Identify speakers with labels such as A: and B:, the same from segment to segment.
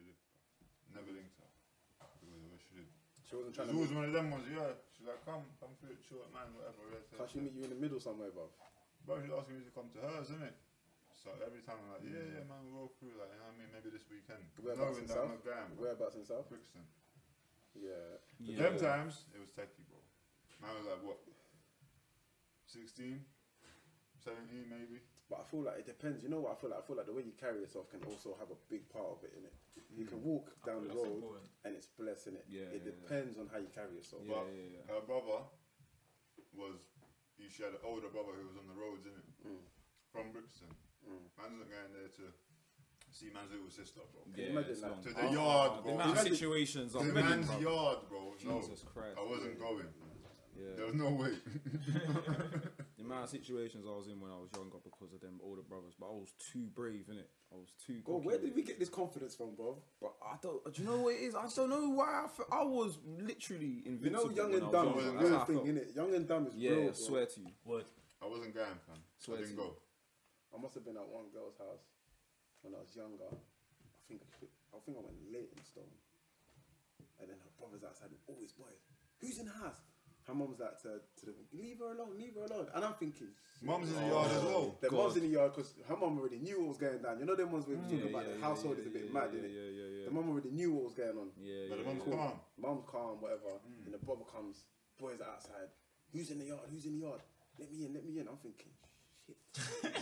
A: she lived. bro. Never linked her. Because of where she lived.
B: She wasn't
A: She's
B: trying to.
A: always
B: Meet,
A: one of them ones, yeah. She's like, come, come through it, chill, man, whatever. Yeah,
B: can't she meet you in the middle somewhere, bro?
A: Bro, she's asking me to come to hers, isn't it? So every time I'm like, yeah, yeah, man, we'll go through, like, you know what I mean? Maybe this weekend.
B: Whereabouts
A: Knowing
B: in
A: that
B: South?
A: I'm not going, bro.
B: Whereabouts in South?
A: Brixton.
B: Yeah.
C: Yeah.
A: Them times, it was techie, bro. Man was like, what? 16? 17, maybe?
B: But I feel like it depends. You know what I feel like? I feel like the way you carry yourself can also have a big part of it in it. You can walk down the road
D: important.
B: and it's blessing it.
C: Yeah,
B: it
C: yeah,
B: depends on how you carry yourself.
C: Yeah,
A: But
C: yeah, yeah.
A: her brother was, he, she had an older brother who was on the roads, innit?
B: Mm.
A: From Brixton.
B: Mm.
A: Man's not going there to see man's little sister, bro.
C: Yeah,
B: imagine that?
C: long.
A: To the yard,
C: The
A: bro.
C: amount of
B: Imagine-
C: situations
A: To
C: I've
A: the man's
C: bro.
A: yard, bro. No.
C: Jesus Christ.
A: I wasn't going. There was no way.
C: The amount of situations I was in when I was younger because of them older brothers, but I was too brave, innit? I was too.
B: Bro,
C: cocky
B: where did we get this confidence from, bro?
C: But I don't. Do you know what it is? I just don't know why. I, fe- I was literally
B: You
C: invincible.
B: know, young
C: when
B: and
C: was
B: dumb
C: younger.
B: is a
C: That's how
B: real
C: I
B: thing,
C: felt.
B: innit? Young and dumb is
C: Yeah,
B: real.
C: I
B: bro.
C: swear to you.
D: Word.
A: I wasn't going, fam.
C: Swear
A: I
C: to
A: didn't
C: you.
A: go.
B: I must have been at one girl's house when I was younger. I think I think I went Leytonstone, and then her brother's outside. with always boys. Who's in the house? Her mum's like to, to the leave her alone, leave her alone. And I'm thinking,
A: mom's in the yard as well.
B: the
C: God.
B: mum's in the yard because her mom already knew what was going down. You know them ones we were talking
C: Yeah,
B: about.
C: yeah,
B: the
C: yeah,
B: household
C: yeah,
B: is a bit
C: yeah,
B: mad,
C: yeah,
B: innit?
C: yeah, yeah, yeah.
B: The mum already knew what was going on.
C: Yeah,
A: But the
C: yeah,
A: mum's
C: yeah.
A: calm.
B: Mum's calm, whatever. Mm. And the brother comes, boys are outside. Who's in the yard? Who's in the yard? Let me in, let me in. I'm thinking, shit.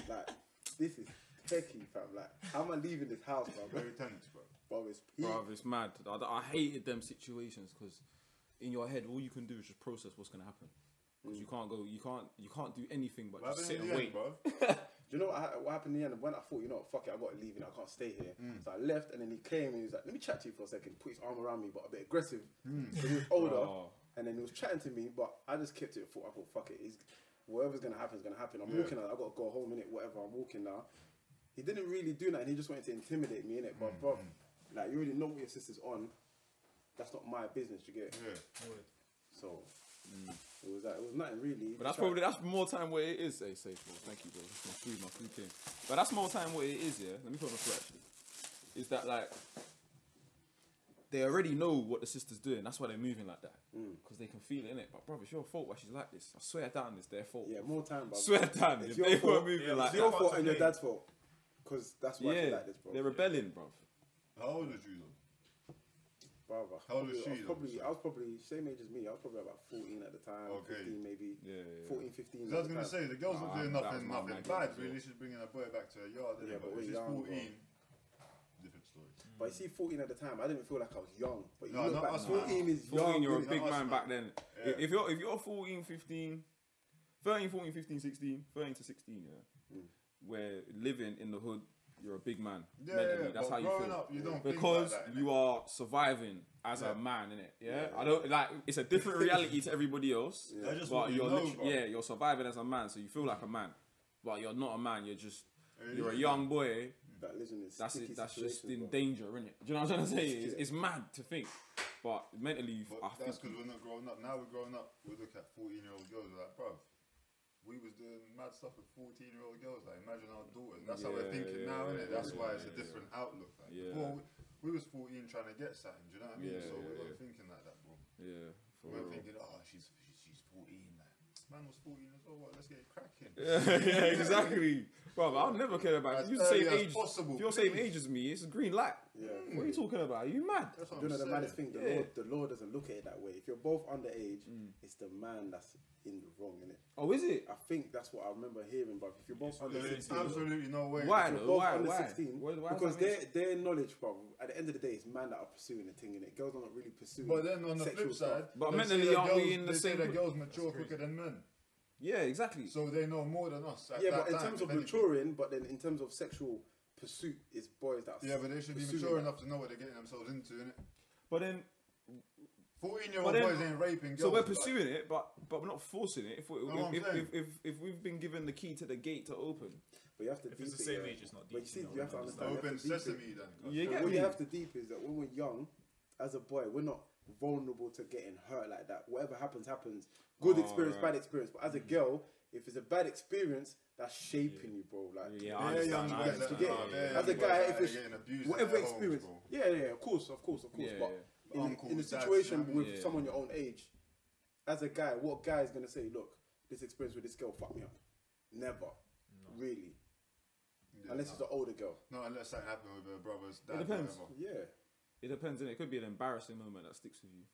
B: like, this is techie, fam. Like, how am I leaving this house, bro?
A: Very tense, bro.
B: Bro, it's peak.
C: Bruv, it's mad. I, I hated them situations because in your head, all you can do is just process what's gonna happen. Because you can't go, you can't, you can't do anything but
A: What
C: just sit and
A: end,
C: wait.
A: bro?
B: Do you know what, ha- what happened in the end? When I thought, you know what, fuck it, I got to leave and I can't stay here.
A: Mm.
B: So I left and then he came and he was like, let me chat to you for a second. Put his arm around me, but a bit aggressive.
A: Mm.
B: So he was older
C: Oh.
B: and then he was chatting to me, but I just kept it. Thought, I thought, fuck it. He's, whatever's going to happen is going to happen. I'm
A: Yeah.
B: walking out. i got to go home, in it. Whatever. I'm walking now. He didn't really do that and he just wanted to intimidate me, innit? But, bro, like, you already know what your sister's on. That's not my business, you get?
A: Yeah.
D: Word.
B: So, mm. it was like, it was nothing really.
C: But that's probably that's more time where it is. Hey, safe, bro. Thank you, bro. That's my food, my food came. But that's more time where it is. Yeah. Let me put on the floor actually. Is that like they already know what the sister's doing. That's why they're moving like that mm. because they can feel it in it. But bro, it's your fault why she's like this. I swear down, it's their fault.
B: Yeah, more time, bro.
C: Swear down,
B: It's
C: if
B: your
C: they
B: fault.
C: were moving
D: Yeah,
C: like
B: It's your
C: that.
B: fault and your dad's fault. Because that's why she's
C: Yeah,
B: like this, bro.
C: they're rebelling, bro.
A: How old was you though?
B: Brother,
A: How old was
B: I
A: she,
B: was
A: though?
B: probably, I was probably same age as me. I was probably about 14 at the time,
A: Okay.
B: 15 maybe.
C: Yeah, yeah, yeah.
B: 14, 15.
A: 'Cause I was gonna say the girls
C: Nah,
A: were doing nothing, nothing
C: man
A: bad.
C: as well.
A: Really, she's bringing a boy back to her yard.
B: Yeah,
A: innit?
B: but
A: if
B: we're
A: she's
B: young, bro.
A: 14. Different story. Hmm.
B: But you see, 14 at the time, I didn't feel like I was young. But you
A: No,
B: look
A: not
B: back,
A: us,
B: 14
A: man.
B: is
C: 14,
B: young.
C: you're a big man
A: man.
C: back then.
A: Yeah.
C: If you're if you're 14, 15, 13, 14, 15, 16, 13 to 16, yeah, hmm. where living in the hood, you're a big man.
A: Yeah,
C: mentally.
A: yeah,
C: that's
A: but
C: how you
A: growing
C: feel.
A: up, you don't think
C: because
A: like that,
C: you are surviving as
A: Yeah.
C: a man, innit? Yeah? I don't like. It's a different reality to everybody else.
A: That's just
C: but
A: what you
C: you're
A: know,
C: lit-
A: bro.
C: yeah, you're surviving as a man, so you feel like a man, but you're not a man. You're just you're a young boy.
B: That lives in this
C: That's it. That's just in
B: bro.
C: danger, innit? Do you know what I'm trying to say? It's, it's mad to think, but mentally,
A: But
C: I
A: that's because we're not growing up. Now we're growing up. We look at 14 year old girls. Like, bruv, we was doing mad stuff with 14 year old girls. Like, imagine our daughters. That's how we're thinking
C: yeah,
A: now,
C: yeah,
A: innit? That's
C: yeah,
A: why it's a
C: yeah,
A: different outlook. Like,
C: Yeah.
A: before, we, we was 14 trying to get something. Do you know what I mean?
C: Yeah,
A: so
C: yeah,
A: we weren't
C: yeah.
A: thinking like that, bro.
C: yeah, for
A: We weren't
C: real.
A: thinking, oh, she's, she's, she's 14. Like, man was 14 as well. What? Let's get it cracking.
C: yeah, exactly. Bro, I'll never care about
A: As
C: you. You're the same
A: early as
C: age.
A: possible,
C: if you're the same age as me, it's a green light.
B: Yeah.
C: What are you talking about? Are you mad?
A: That's what
B: You
A: I'm
B: the
A: saying.
B: maddest thing, the
C: Yeah.
B: Lord, the Lord doesn't look at it that way. If you're both underage,
C: Mm.
B: it's the man that's in the wrong, innit?
C: Oh, is it?
B: I think that's what I remember hearing, but if you're both under
A: There's
B: 16,
A: absolutely no way.
C: Why
B: if you're both
C: Why?
B: under
C: Why?
B: 16,
C: Why- why does
B: because
C: that make
B: their their knowledge, bro, at the end of the day, it's man that are pursuing the thing, innit? Girls are not really pursuing.
A: But then on the
B: sexual
A: flip
B: stuff.
A: side,
C: But
A: they
C: mentally,
A: say that
C: aren't we
A: girls-
C: in the
A: they say
C: same
A: that
C: group?
A: girls mature quicker than men,
C: Yeah, exactly.
A: so they know more than us. At
B: yeah,
A: that
B: but in
A: time,
B: terms of
A: if anything.
B: maturing, but then in terms of sexual pursuit, it's boys that.
A: Yeah, but they should be
B: pursuing
A: mature
B: that.
A: enough to know what they're getting themselves into, innit?
C: But then,
A: 14 year old
C: then-
A: boys ain't raping girls.
C: so we're
A: like-
C: pursuing it, but but we're not forcing it. If we,
A: what I'm
C: if,
A: saying.
C: if, if, if we've been given the key to the gate to open,
B: But you have to
D: If
B: deep
D: it's the
B: it,
D: same
B: yeah.
D: age, it's not
B: But you
D: deep,
B: see,
D: you
B: you have to understand.
A: Open
B: to deep it.
A: sesame then. cuz.
C: You
B: But what
C: me?
B: you have to deep is that when we're young, as a boy, we're not vulnerable to getting hurt like that. Whatever happens, happens. Good
C: Oh,
B: experience,
C: right.
B: bad experience. But as a mm. girl, if it's a bad experience, that's shaping you, bro. Like,
C: Yeah, I
A: They're
C: understand,
A: young
C: I
A: boys
C: understand.
A: that-
B: You get
A: nah,
B: it? As a guy, if it's
A: abused
B: whatever
A: their homes,
B: experience,
A: bro.
B: yeah, yeah, yeah, of course, of course, of course.
C: Yeah,
B: but
C: yeah.
B: in,
A: Uncles,
B: in a situation
A: you know what I
B: with?
C: Yeah.
B: someone your own age, as a guy, what guy is gonna say, look, this experience with this girl fucked me up? Never, really,
A: Yeah,
B: unless
A: nah.
B: it's an older girl.
A: No, unless something happened with her brother's dad.
C: It
A: depends.
B: Yeah,
C: It depends, innit? It could be an embarrassing moment that sticks with you.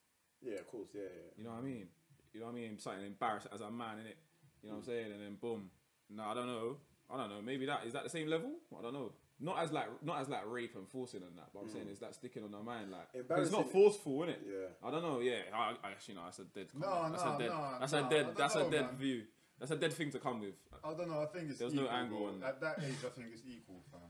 B: yeah, of course, yeah, yeah.
C: You know what I mean? You know what I mean? Something embarrassing as a man, in it. You know what I'm saying? And then boom. No, I don't know. I don't know. Maybe that is that the same level? I don't know. Not as like not as like rape and forcing and that, but I'm saying mm. is that sticking on our mind like it's not forceful, it?
B: Yeah.
C: I don't know. Yeah, I, I actually know that's a dead.
A: No,
C: that's
A: no,
C: a dead.
A: no,
C: that's
A: no,
C: a
A: I
C: dead. That's a dead
A: man.
C: view. That's a dead thing to come with.
A: I don't know. I think it's
C: There's no
A: equal,
C: angle on that.
A: At that age, I think it's equal, fam.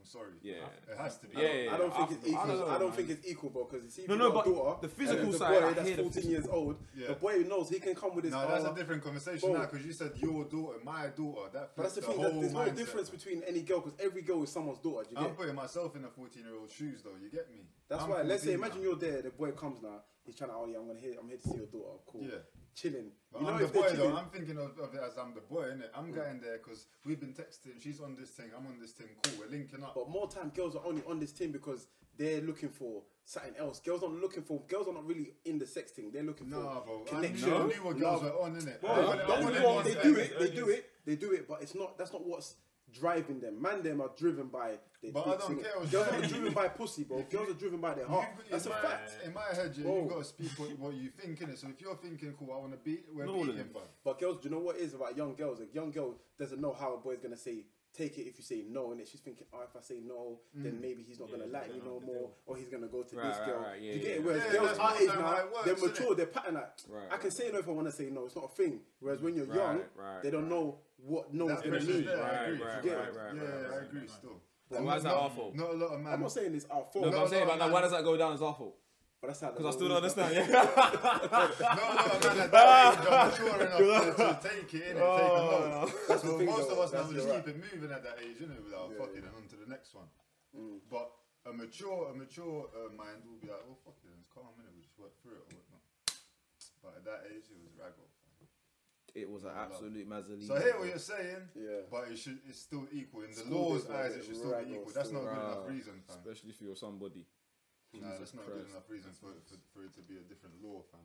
A: I'm sorry.
C: Yeah.
A: It has to be.
C: Yeah, yeah,
B: I don't think it's equal. I
C: don't
B: don't, think it's equal, bro. Because see, if
C: No, no, but
B: daughter,
C: the physical
B: there's a
C: side,
B: boy that's 14 years old.
A: Yeah.
B: The boy knows he can come with his.
A: No, that's a different conversation now because you said your daughter, my daughter. That
B: But that's the
A: flips
B: thing. That
A: whole
B: there's no
A: mindset.
B: difference between any girl because every girl is someone's daughter. Do you
A: I'm
B: get?
A: putting myself in a 14 year old shoes though. You get me?
B: That's
A: I'm
B: why. Let's say, imagine
A: now.
B: you're there. The boy comes now. He's trying to. Oh yeah, I'm gonna here. I'm here to see your daughter. Cool.
A: Yeah.
B: Chilling.
A: But
B: You know
A: I'm the boy
B: chilling.
A: though. I'm thinking of, of it as I'm the boy, innit? I'm getting there because we've been texting. She's on this thing. I'm on this thing. Cool. We're linking up.
B: But more time, girls are only on this team because they're looking for something else. Girls aren't looking for. Girls are not really in the sex thing. They're looking
A: Nah,
B: for
A: bro.
B: Connection.
A: I knew what girls were on, innit?
B: Bro,
A: I wanted- I
B: don't
A: wanted
B: get me wrong,
A: one
B: they do it, they do it, they do it, but it's not. That's not what's driving them. Man, them are driven by. Their
A: But I don't
B: swinging.
A: care what's
B: Girls are
A: driving
B: not driven by pussy, bro. Girls are driven by their heart.
A: You-
B: That's a
A: in my-
B: fact.
A: In my head, yeah,
B: Bro.
A: you gotta speak what, what you think, innit? So if you're thinking, cool, I wanna beat, we're
C: No, all of
A: beating,
C: them.
A: bro.
B: But girls, do you know what it is about young girls? A young girl doesn't know how a boy's gonna say take it if you say no, and she's thinking, oh, if I say no, then
A: Mm.
B: maybe he's not
D: Yeah,
B: gonna like
D: don't
B: me no more, or he's gonna go to
C: Right,
B: this
C: right,
B: girl.
C: right, yeah,
B: you get
C: yeah,
B: it? Whereas
A: yeah.
B: girls
A: Yeah,
B: our
A: that's
B: age
A: how
B: now,
A: it works,
B: they're
A: innit?
B: mature, they're pattern like,
C: Right,
B: I can
C: right.
B: say no if I wanna say no. It's not a thing. Whereas when you're
C: Right,
B: young,
C: right,
B: they don't know what no is
A: That
B: gonna
A: pressure's
B: mean.
A: there,
C: Right, right,
B: Yeah.
C: right, right,
A: Yeah, I agree still.
C: But why is that
A: Not-
C: our fault?
A: Not a lot of man.
B: I'm not saying it's our fault,
C: No, but I'm saying,
A: no,
C: but now why does that go down as our fault?
B: but that's how.
C: Because I still don't understand. Yeah.
A: No, no, man, at that I'm mature enough to, to take it in and take a
C: Oh,
A: note.
B: That's the thing,
A: most
B: though,
A: of us now
B: that's
A: just
B: you're
A: keep it moving at that age, innit, without
B: Yeah,
A: fucking
B: yeah.
A: and on to the next one.
B: Mm.
A: But a mature, a mature uh, mind will be like, well, fuck it, it's calm, innit, we just work through it or whatnot. But at that age, it was raggle.
C: It was an absolute mazzolini.
A: So I hear what you're saying,
B: Yeah.
A: but it should, it's still equal. In the
B: School
A: law's
B: is
A: eyes, it should still be equal. That's
B: still.
A: not good enough reason, fam.
C: Especially you're somebody.
A: Nah,
C: Jesus
A: that's not good enough reason for, for, for it to be a different law, fam.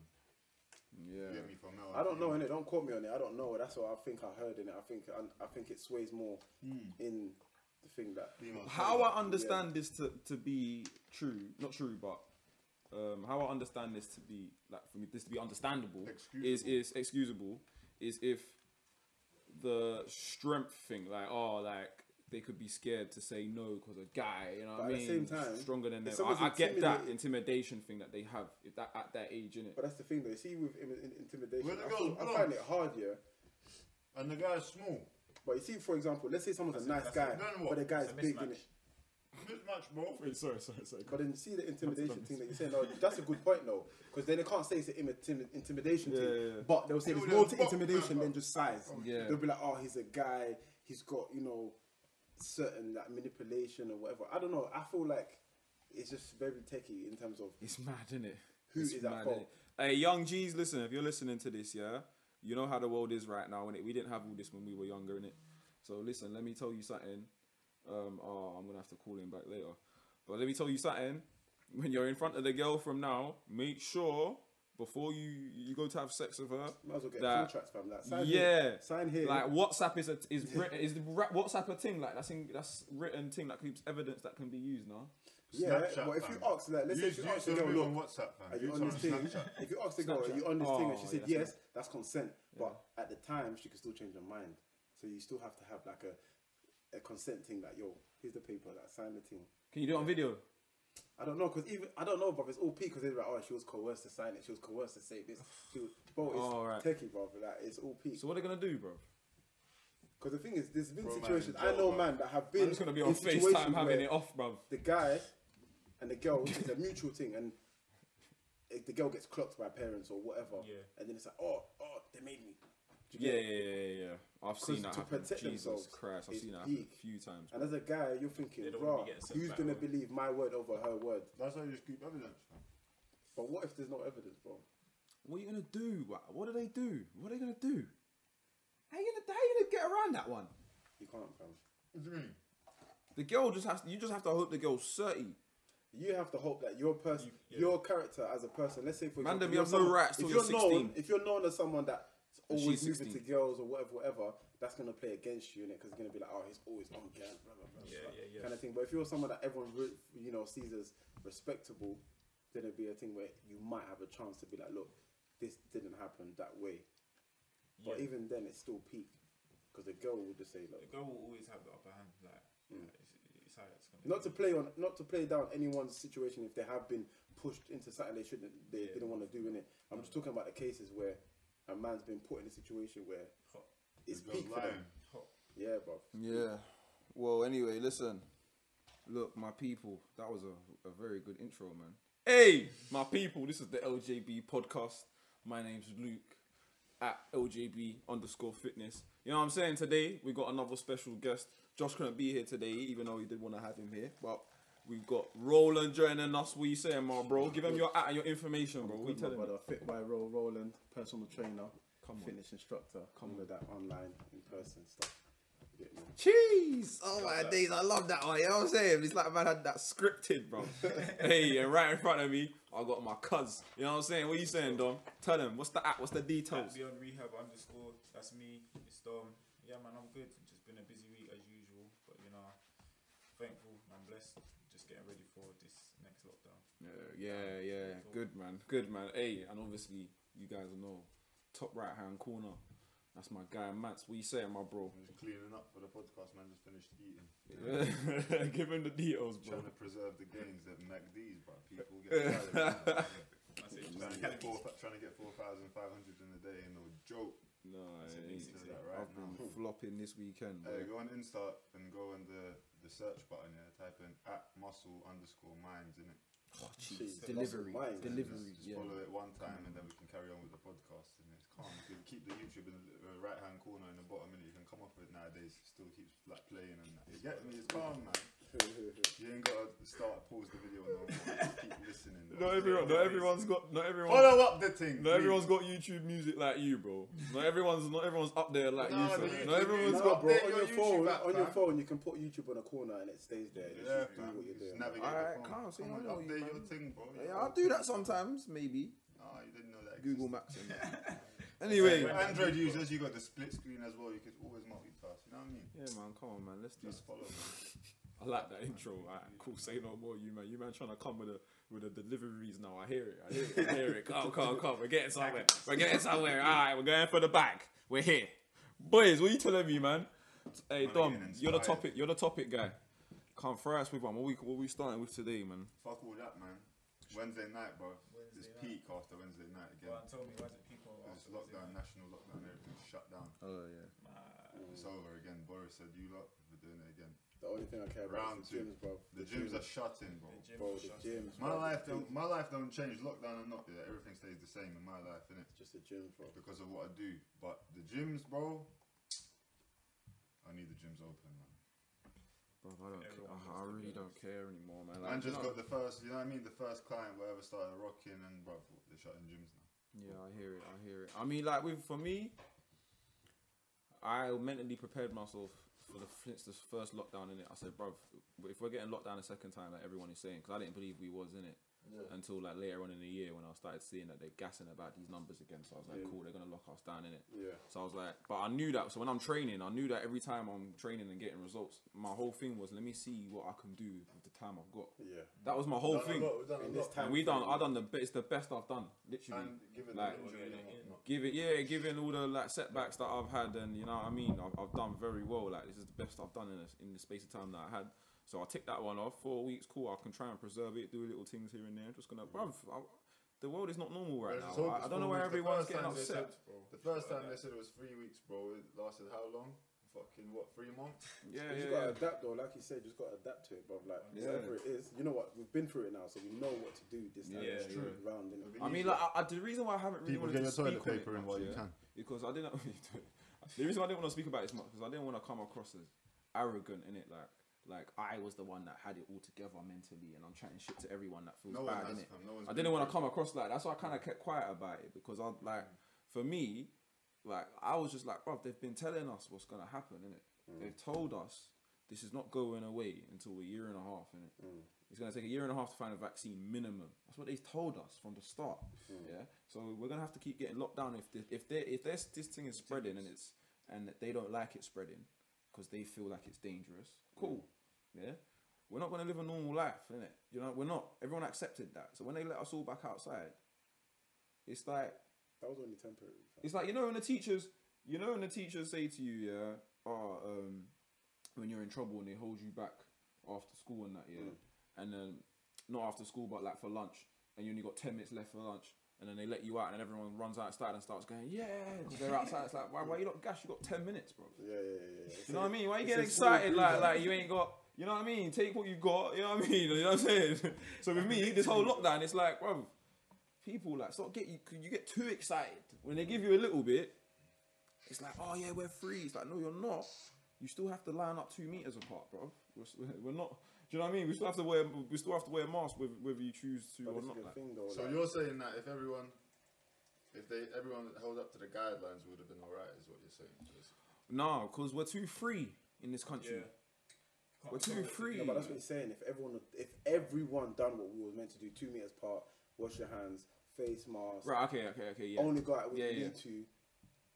C: Yeah.
A: Get me from now.
B: I don't know in it. Don't quote me on it. I don't know. That's what I think I heard in it. I think I, I think it sways more
A: Hmm.
B: in the thing that.
C: How I understand this to, to be true, not true, but um, how I understand this to be like for me this to be understandable is is excusable is if the strength thing like oh like they could be scared to say no because a guy you know what
B: But
C: I
B: at the
C: mean
B: same time,
C: stronger than them. I, I get that intimidation thing that they have if that at that age innit.
B: But that's the thing though. See, with in, in, intimidation, I, feel- I find it hard, yeah.
A: And the guy's small.
B: But you see, for example, let's say someone's a nice
D: that's
B: guy,
A: a- then
B: but the guy's
D: It's a
B: big,
D: mismatch.
B: Innit?
A: Mismatch, bro.
C: Wait, sorry, sorry, sorry.
B: But then see the intimidation thing that you're saying. No, that's a good point though, because then they can't say it's an imi- intimidation
C: Yeah,
B: thing.
C: yeah, yeah.
B: But they'll say
A: Yeah,
B: there's more to intimidation than just size.
C: Yeah.
B: They'll be like, oh, he's a guy. He's got you know certain like manipulation or whatever. I don't know. I feel like it's just very techie in terms of
C: It's mad, isn't it?
B: Who
C: it's
B: is at
C: mad,
B: fault?
C: Hey, young G's, listen. If you're listening to this, yeah, you know how the world is right now, innit? We didn't have all this when we were younger, innit? So listen, let me tell you something. Um, oh, I'm gonna have to call him back later. But let me tell you something. When you're in front of the girl from now, make sure before you you go to have sex with her,
B: might as well get
C: that-
B: contracts, fam. Like, sign
C: yeah,
B: here, sign here.
C: like WhatsApp is a is written is the WhatsApp a thing like that's in, that's written thing that keeps evidence that can be used now.
B: yeah,
A: Snapchat,
B: but if you
A: fam.
B: ask, like, let's say
A: Use,
B: if you
A: use
B: ask the girl, look,
A: on WhatsApp, fam.
B: Are you
A: Use
B: on
A: on
B: this thing?
A: Snapchat.
B: If you ask the girl, are you on this thing, and she
C: Oh,
B: said
C: yeah,
B: yes, that's consent. But at the time, she could still change her mind. So you still have to have like a, a consent thing. Like, yo, here's the paper. Like, sign the thing.
C: Can you do it on video?
B: I don't know, cause even I don't know, but it's all peak because they're like, oh, she was coerced to sign it. She was coerced to say this. She was, bro, it's
C: Oh, right.
B: techie, bro. Like, it's all peak.
C: So what are they gonna do, bro?
B: Because the thing is, there's been
A: Bro,
B: situations.
A: jail,
B: I know,
A: bro.
B: man, that have
C: I'm
B: been
C: just gonna be on
B: in situations
C: FaceTime having it off, bro.
B: the guy and the girl it's a mutual thing and if the girl gets clocked by parents or whatever
D: Yeah.
B: and then it's like oh oh they made me Do you
C: Yeah,
B: get
C: yeah, yeah, yeah, yeah. I've seen that
B: to
C: happen.
B: protect
C: Jesus
B: themselves
C: Christ, I've
B: is
C: seen that happen
B: peak.
C: a few times.
B: and as a guy you're thinking
D: don't wanna
B: bro
D: be getting sent
B: who's
D: back,
B: gonna
D: bro.
B: believe my word over her word
A: That's how you just keep evidence,
B: but what if there's no evidence bro
C: What are you gonna do? What, what do they do? What are they gonna do? How you gonna how you gonna get around that one?
B: You can't, fam.
A: What do you mean?
C: The girl just has. To you just have to hope the girl's thirty.
B: You have to hope that your person,
D: You- yeah.
B: your character as a person. Let's say for
C: Man,
B: example,
C: them
B: you're
C: have no
B: someone-
C: rights
B: If
C: till
B: you're
C: you're
B: known,
C: 16.
B: if you're known as someone that
C: And
B: always
C: she's
B: moving to girls or whatever, whatever, that's gonna play against you, innit? Because it's gonna be like, oh, he's always on gang, blah blah blah,
D: Yeah,
B: blah,
D: yeah, yeah.
B: kind of thing. But if you're someone that everyone re- you know sees as respectable, then it'd be a thing where you might have a chance to be like, look, this didn't happen that way. But
D: Yeah.
B: even then, it's still peak because the girl will just say, look, The
D: girl will always have the upper hand. Like,
B: Mm.
D: like, it's, it's how it's gonna
B: not to play on, not to play down anyone's situation if they have been pushed into something they shouldn't, they
D: Yeah.
B: didn't want to do in it. I'm just talking about the cases where a man's been put in a situation where
D: Hot.
B: it's peak for them.
D: Hot.
B: Yeah, bro.
C: Yeah. Well, anyway, listen. Look, my people, that was a, a very good intro, man. Hey, my people, this is the LJB podcast. My name's Luke at LJB underscore fitness. You know what I'm saying? Today, we got another special guest. Josh couldn't be here today, even though we did want to have him here. But we've got Roland joining us. What you saying, my bro? Give him your at and your information, bro. What you
B: Good, my
C: telling me?
B: brother. Fit by Ro Roland, personal trainer,
C: Come on.
B: fitness instructor, come with that online, in person stuff. You get me?
C: Cheese! Oh my days, I love that one. You know what I'm saying? It's like man had that scripted, bro. hey, and right in front of me, I got my cuz. You know what I'm saying? What are you saying, Dom? Tell them what's the app, what's the details?
D: At Beyond Rehab underscore. That's me. It's Dom. Yeah, man, I'm good. Just been a busy week as usual, but you know, thankful. I'm blessed. Just getting ready for this next lockdown.
C: Uh, yeah, yeah, yeah. Good man, good man. Hey, and obviously you guys know, top right hand corner. That's my guy Mats. What you saying, my bro?
A: I'm just cleaning up for the podcast, man. Just finished eating.
C: Give him the details, bro.
A: Trying to preserve the gains that MacD's, but People get tired. man.
D: That's it.
A: trying, to get four, trying to get 4,500 in a day ain't no joke.
C: No,
D: That's
C: it
D: it,
C: ain't.
D: basics,
A: that right
C: I've been
A: now?
C: flopping this weekend.
A: Hey, go on Insta and go on the, the search button, yeah. Type in at muscle underscore minds in oh, it.
C: Oh,
B: Jeez,
C: jeez. Delivery,
B: muscle mind, man.
C: delivery.
A: Just
C: Yeah.
A: follow it one time and then we can carry on with the podcast. And it's calm. You can keep the YouTube in the uh, right hand corner in the bottom, and you can come off with it nowadays. It still keeps like playing and that. You get me? It's calm, man. You ain't gotta start pause the video no more. Just keep listening.
C: Not everyone, not everyone's got, not everyone.
A: Follow up the thing.
C: Not
A: please.
C: everyone's got YouTube music like you, bro. Not everyone's, not everyone's up there like
A: No,
C: you.
A: the. YouTube
C: Not everyone's
A: music-
C: got.
B: Bro. On
A: your
B: your,
A: YouTube
B: phone,
A: app,
B: on your phone, you can put YouTube on a corner and it stays there. You
A: Yeah,
B: just do
A: fam.
B: what you're doing.
A: navigate
C: Alright,
A: the phone.
C: calm, so you
A: Come
C: know
A: on,
C: you,
A: update
C: man.
A: your thing, bro.
C: Yeah, I'll do that sometimes, maybe.
A: Oh, you didn't know that.
C: Google. Maps. And that. anyway,
A: For Android users, you got the split screen as well. You could always multitask. You know what I mean?
C: yeah, man, come on, man, let's do.
A: Just follow. Man.
C: I like that intro. Alright, cool. Say no more, you man. You man trying to come with a with the deliveries now. I hear it. I hear it. I hear it. Come, come, come. We're getting somewhere. We're getting somewhere. All right, we're going for the bag. We're here, boys. What are you telling me, man? Hey,
A: Man,
C: Dom, you're the topic. You're the topic guy. Come throw us with one. What we what we starting with today, man?
A: Fuck all that, man. Wednesday night, bro.
D: Wednesday
A: It's
D: night.
A: peak after Wednesday night again.
D: Well, told me, why is it people?
A: It's
D: after Wednesday
A: lockdown,
D: night?
A: national lockdown, everything's shut down.
C: Oh yeah.
D: Nah,
A: It's over again. Boris said, "You lot, we're doing it again."
B: The only thing I care about
A: Round
B: is the
A: two.
B: gyms, bro.
A: The gyms are shutting, bro.
D: the gym
B: Bro,
D: was
B: the
D: shut.
B: gyms.
A: My
B: bro,
A: life don't. My life don't change. Lockdown or not, yeah, everything stays the same in my life, innit?
B: Just the gyms, bro.
A: Because of what I do. But the gyms, bro. I need the gyms open, man.
C: Bro, I don't. Care.
D: Everyone
C: I,
D: wants
C: I
D: to
C: really
D: be
C: don't care anymore, man.
A: Man
C: you
A: just
C: know-
A: got the first. You know what I mean? The first client, whatever, started rocking, and bro, they're shutting gyms now.
C: Yeah, I hear it. I hear it. I mean, like with for me, I mentally prepared myself for the since the first lockdown in it. I said, bro, if we're getting locked down a second time, like everyone is saying, because I didn't believe we was in it until like later on in the year when I started seeing that they're gassing about these numbers again. So I was like,
B: Yeah.
C: cool, they're gonna lock us down in it.
B: Yeah.
C: So I was like, but I knew that. So when I'm training, I knew that every time I'm training and getting results, my whole thing was let me see what I can do with the time I've got.
B: Yeah.
C: That was my whole
A: Done
C: thing.
A: lot, done
B: In this time
C: And we done. I done the. be- It's the best I've done. Literally.
A: And given
C: Like-
A: the injury and
C: give it yeah given all the like setbacks that i've had and you know what i mean i've, I've done very well. Like this is the best i've done in, a, in the space of time that i had. So I'll take that one off. Four weeks cool. I can try and preserve it do little things here and there. Just gonna bruv, I, the world is not normal right now. I, I don't know where everyone's getting upset.
A: said- The first time they said it was three weeks, bro. It lasted how long? Fucking what? Three months?
C: yeah
B: You just
C: yeah,
B: gotta
C: yeah.
B: adapt though, like you said, just gotta adapt to it, bro. Like
C: Yeah.
B: whatever it is, you know what? We've been through it now, so we know what to do this time
C: Yeah,
B: this
C: yeah.
B: round. innit?
C: I mean, like, I, I, the reason why I haven't really
A: People
C: wanted
A: get
C: to
A: your
C: speak
A: toilet
C: on
A: paper
C: it
A: in
C: much,
A: while you
C: yeah,
A: can.
C: because I didn't. the reason why I didn't want to speak about it as much because I didn't want to come across as arrogant in it, like like I was the one that had it all together mentally, and I'm chatting shit to everyone that feels
A: No
C: bad
A: has,
C: in it.
A: No one's
C: I didn't want to come across like that. That's why I kind of kept quiet about it because I like for me, like I was just like, bro, they've been telling us what's gonna happen, innit? Mm. They've told us this is not going away until a year and a half, innit? Mm. It's going to take a year and a half to find a vaccine minimum. That's what they told us from the start. Mm. Yeah. So we're going to have to keep getting locked down if the, if they if this this thing is spreading and it's and they don't like it spreading because they feel like it's dangerous. Cool. Yeah. We're not going to live a normal life, innit? You know, we're not. Everyone accepted that. So when they let us all back outside, it's like
B: That was only temporary.
C: it's like you know when the teachers, you know when the teachers say to you, yeah, oh, um, when you're in trouble and they hold you back after school and that, yeah, and then not after school but like for lunch, and you only got ten minutes left for lunch, and then they let you out and everyone runs outside and starts going, yeah, they're outside. It's like why, why you not gash? You got ten minutes, bro.
B: Yeah, yeah, yeah. yeah.
C: You know what I mean? Why you getting excited like like you ain't got? You know what I mean? Take what you got. You know what I mean? You know what I'm saying? so with me, this whole lockdown, it's like, bro, people like stop get you. You get too excited when they give you a little bit. It's like, oh yeah, we're free. It's like, no, you're not. You still have to line up two meters apart, bro. We're, we're not. Do you know what I mean? We still have to wear. We still have to wear a mask whether, whether you choose to
B: But
C: or not. Like.
B: though.
A: So
B: like,
A: you're saying that if everyone, if they everyone held up to the guidelines, would have been alright, is what you're saying. basically.
C: No, because we're too free in this country.
D: Yeah.
C: We're too free.
B: No, but that's what he's saying. If everyone, if everyone done what we was meant to do, two meters apart, wash your hands, face mask,
C: Right. Okay. Okay. Okay. Yeah.
B: only go out when
C: Yeah,
B: you
C: yeah.
B: need to,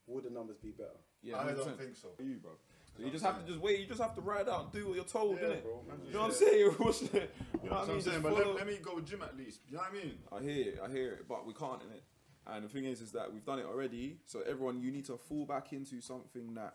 B: would the numbers be better?
C: Yeah.
A: I
C: 100%.
A: don't think so.
C: for you, bro. So you just have to just wait. You just have to ride out and do what you're told,
A: Yeah,
C: innit?
A: bro,
C: You know what I'm saying? What's the- you know what
A: That's
C: I
A: what
C: mean?
A: I'm saying, but let, let me go gym at least. You know what I mean?
C: I hear it. I hear it, but we can't in it. And the thing is, is that we've done it already. So everyone, you need to fall back into something that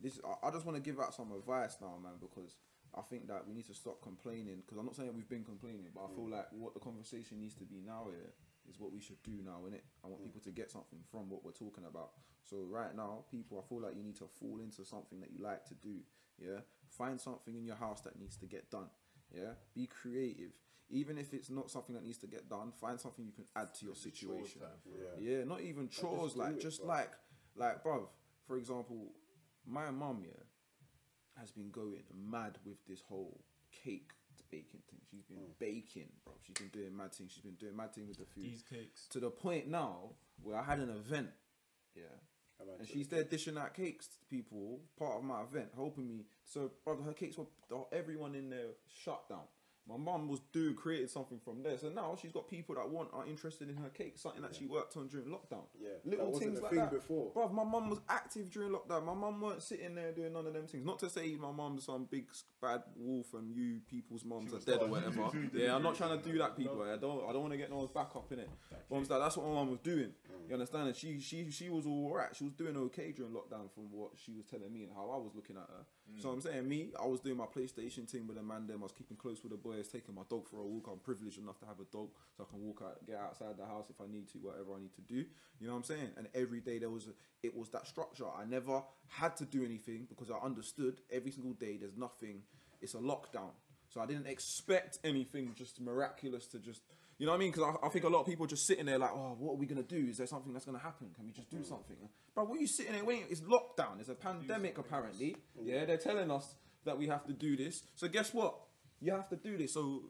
C: this. I, I just want to give out some advice now, man, because I think that we need to stop complaining. Because I'm not saying we've been complaining, but I feel mm. like what the conversation needs to be now here is what we should do now, innit? I want people to get something from what we're talking about. So right now, people, I feel like you need to fall into something that you like to do. Yeah, find something in your house that needs to get done. Yeah, be creative. Even if it's not something that needs to get done, find something you can add to your situation.
A: time
B: Yeah.
C: Yeah, not even chores,
B: do
C: like
B: it,
C: just like like bruv, for example, my mum, yeah, has been going mad with this whole cake baking thing. She's been
B: Hmm.
C: baking, bro. She's been doing mad things. She's been doing mad things with the food.
D: These cakes.
C: to the point now where I had an event, yeah, and she's there dishing out cakes to people, part of my event, helping me. So, brother, her cakes were everyone in there shut down. My mum was doing created something from there, so now she's got people that want are interested in her cake, something that she worked on during lockdown.
B: Yeah,
C: little things like
B: thing
C: that.
B: before.
C: Bruv, my mum was active during lockdown. My mum weren't sitting there doing none of them things. Not to say my mum's some big bad wolf and you people's mums are dead or whatever. yeah, I'm not trying to do that, people. I don't. I don't want to get no one's back up in it. Mum's like that's what my mum was doing. You understand? And she she she was all right. She was doing okay during lockdown from what she was telling me and how I was looking at her. So I'm saying me, I was doing my PlayStation thing with the man. Them, I was keeping close with the boys, taking my dog for a walk. I'm privileged enough to have a dog, so I can walk out, get outside the house if I need to, whatever I need to do. You know what I'm saying? And every day there was a, it was that structure. I never had to do anything because I understood every single day there's nothing. It's a lockdown, so I didn't expect anything just miraculous to just. You know what I mean? Because I, I think a lot of people are just sitting there like, oh, what are we gonna do? Is there something that's gonna happen? Can we just do hmm. something? But what are you sitting there waiting? It's lockdown. It's a pandemic apparently. Yeah, they're telling us that we have to do this. So guess what? You have to do this. So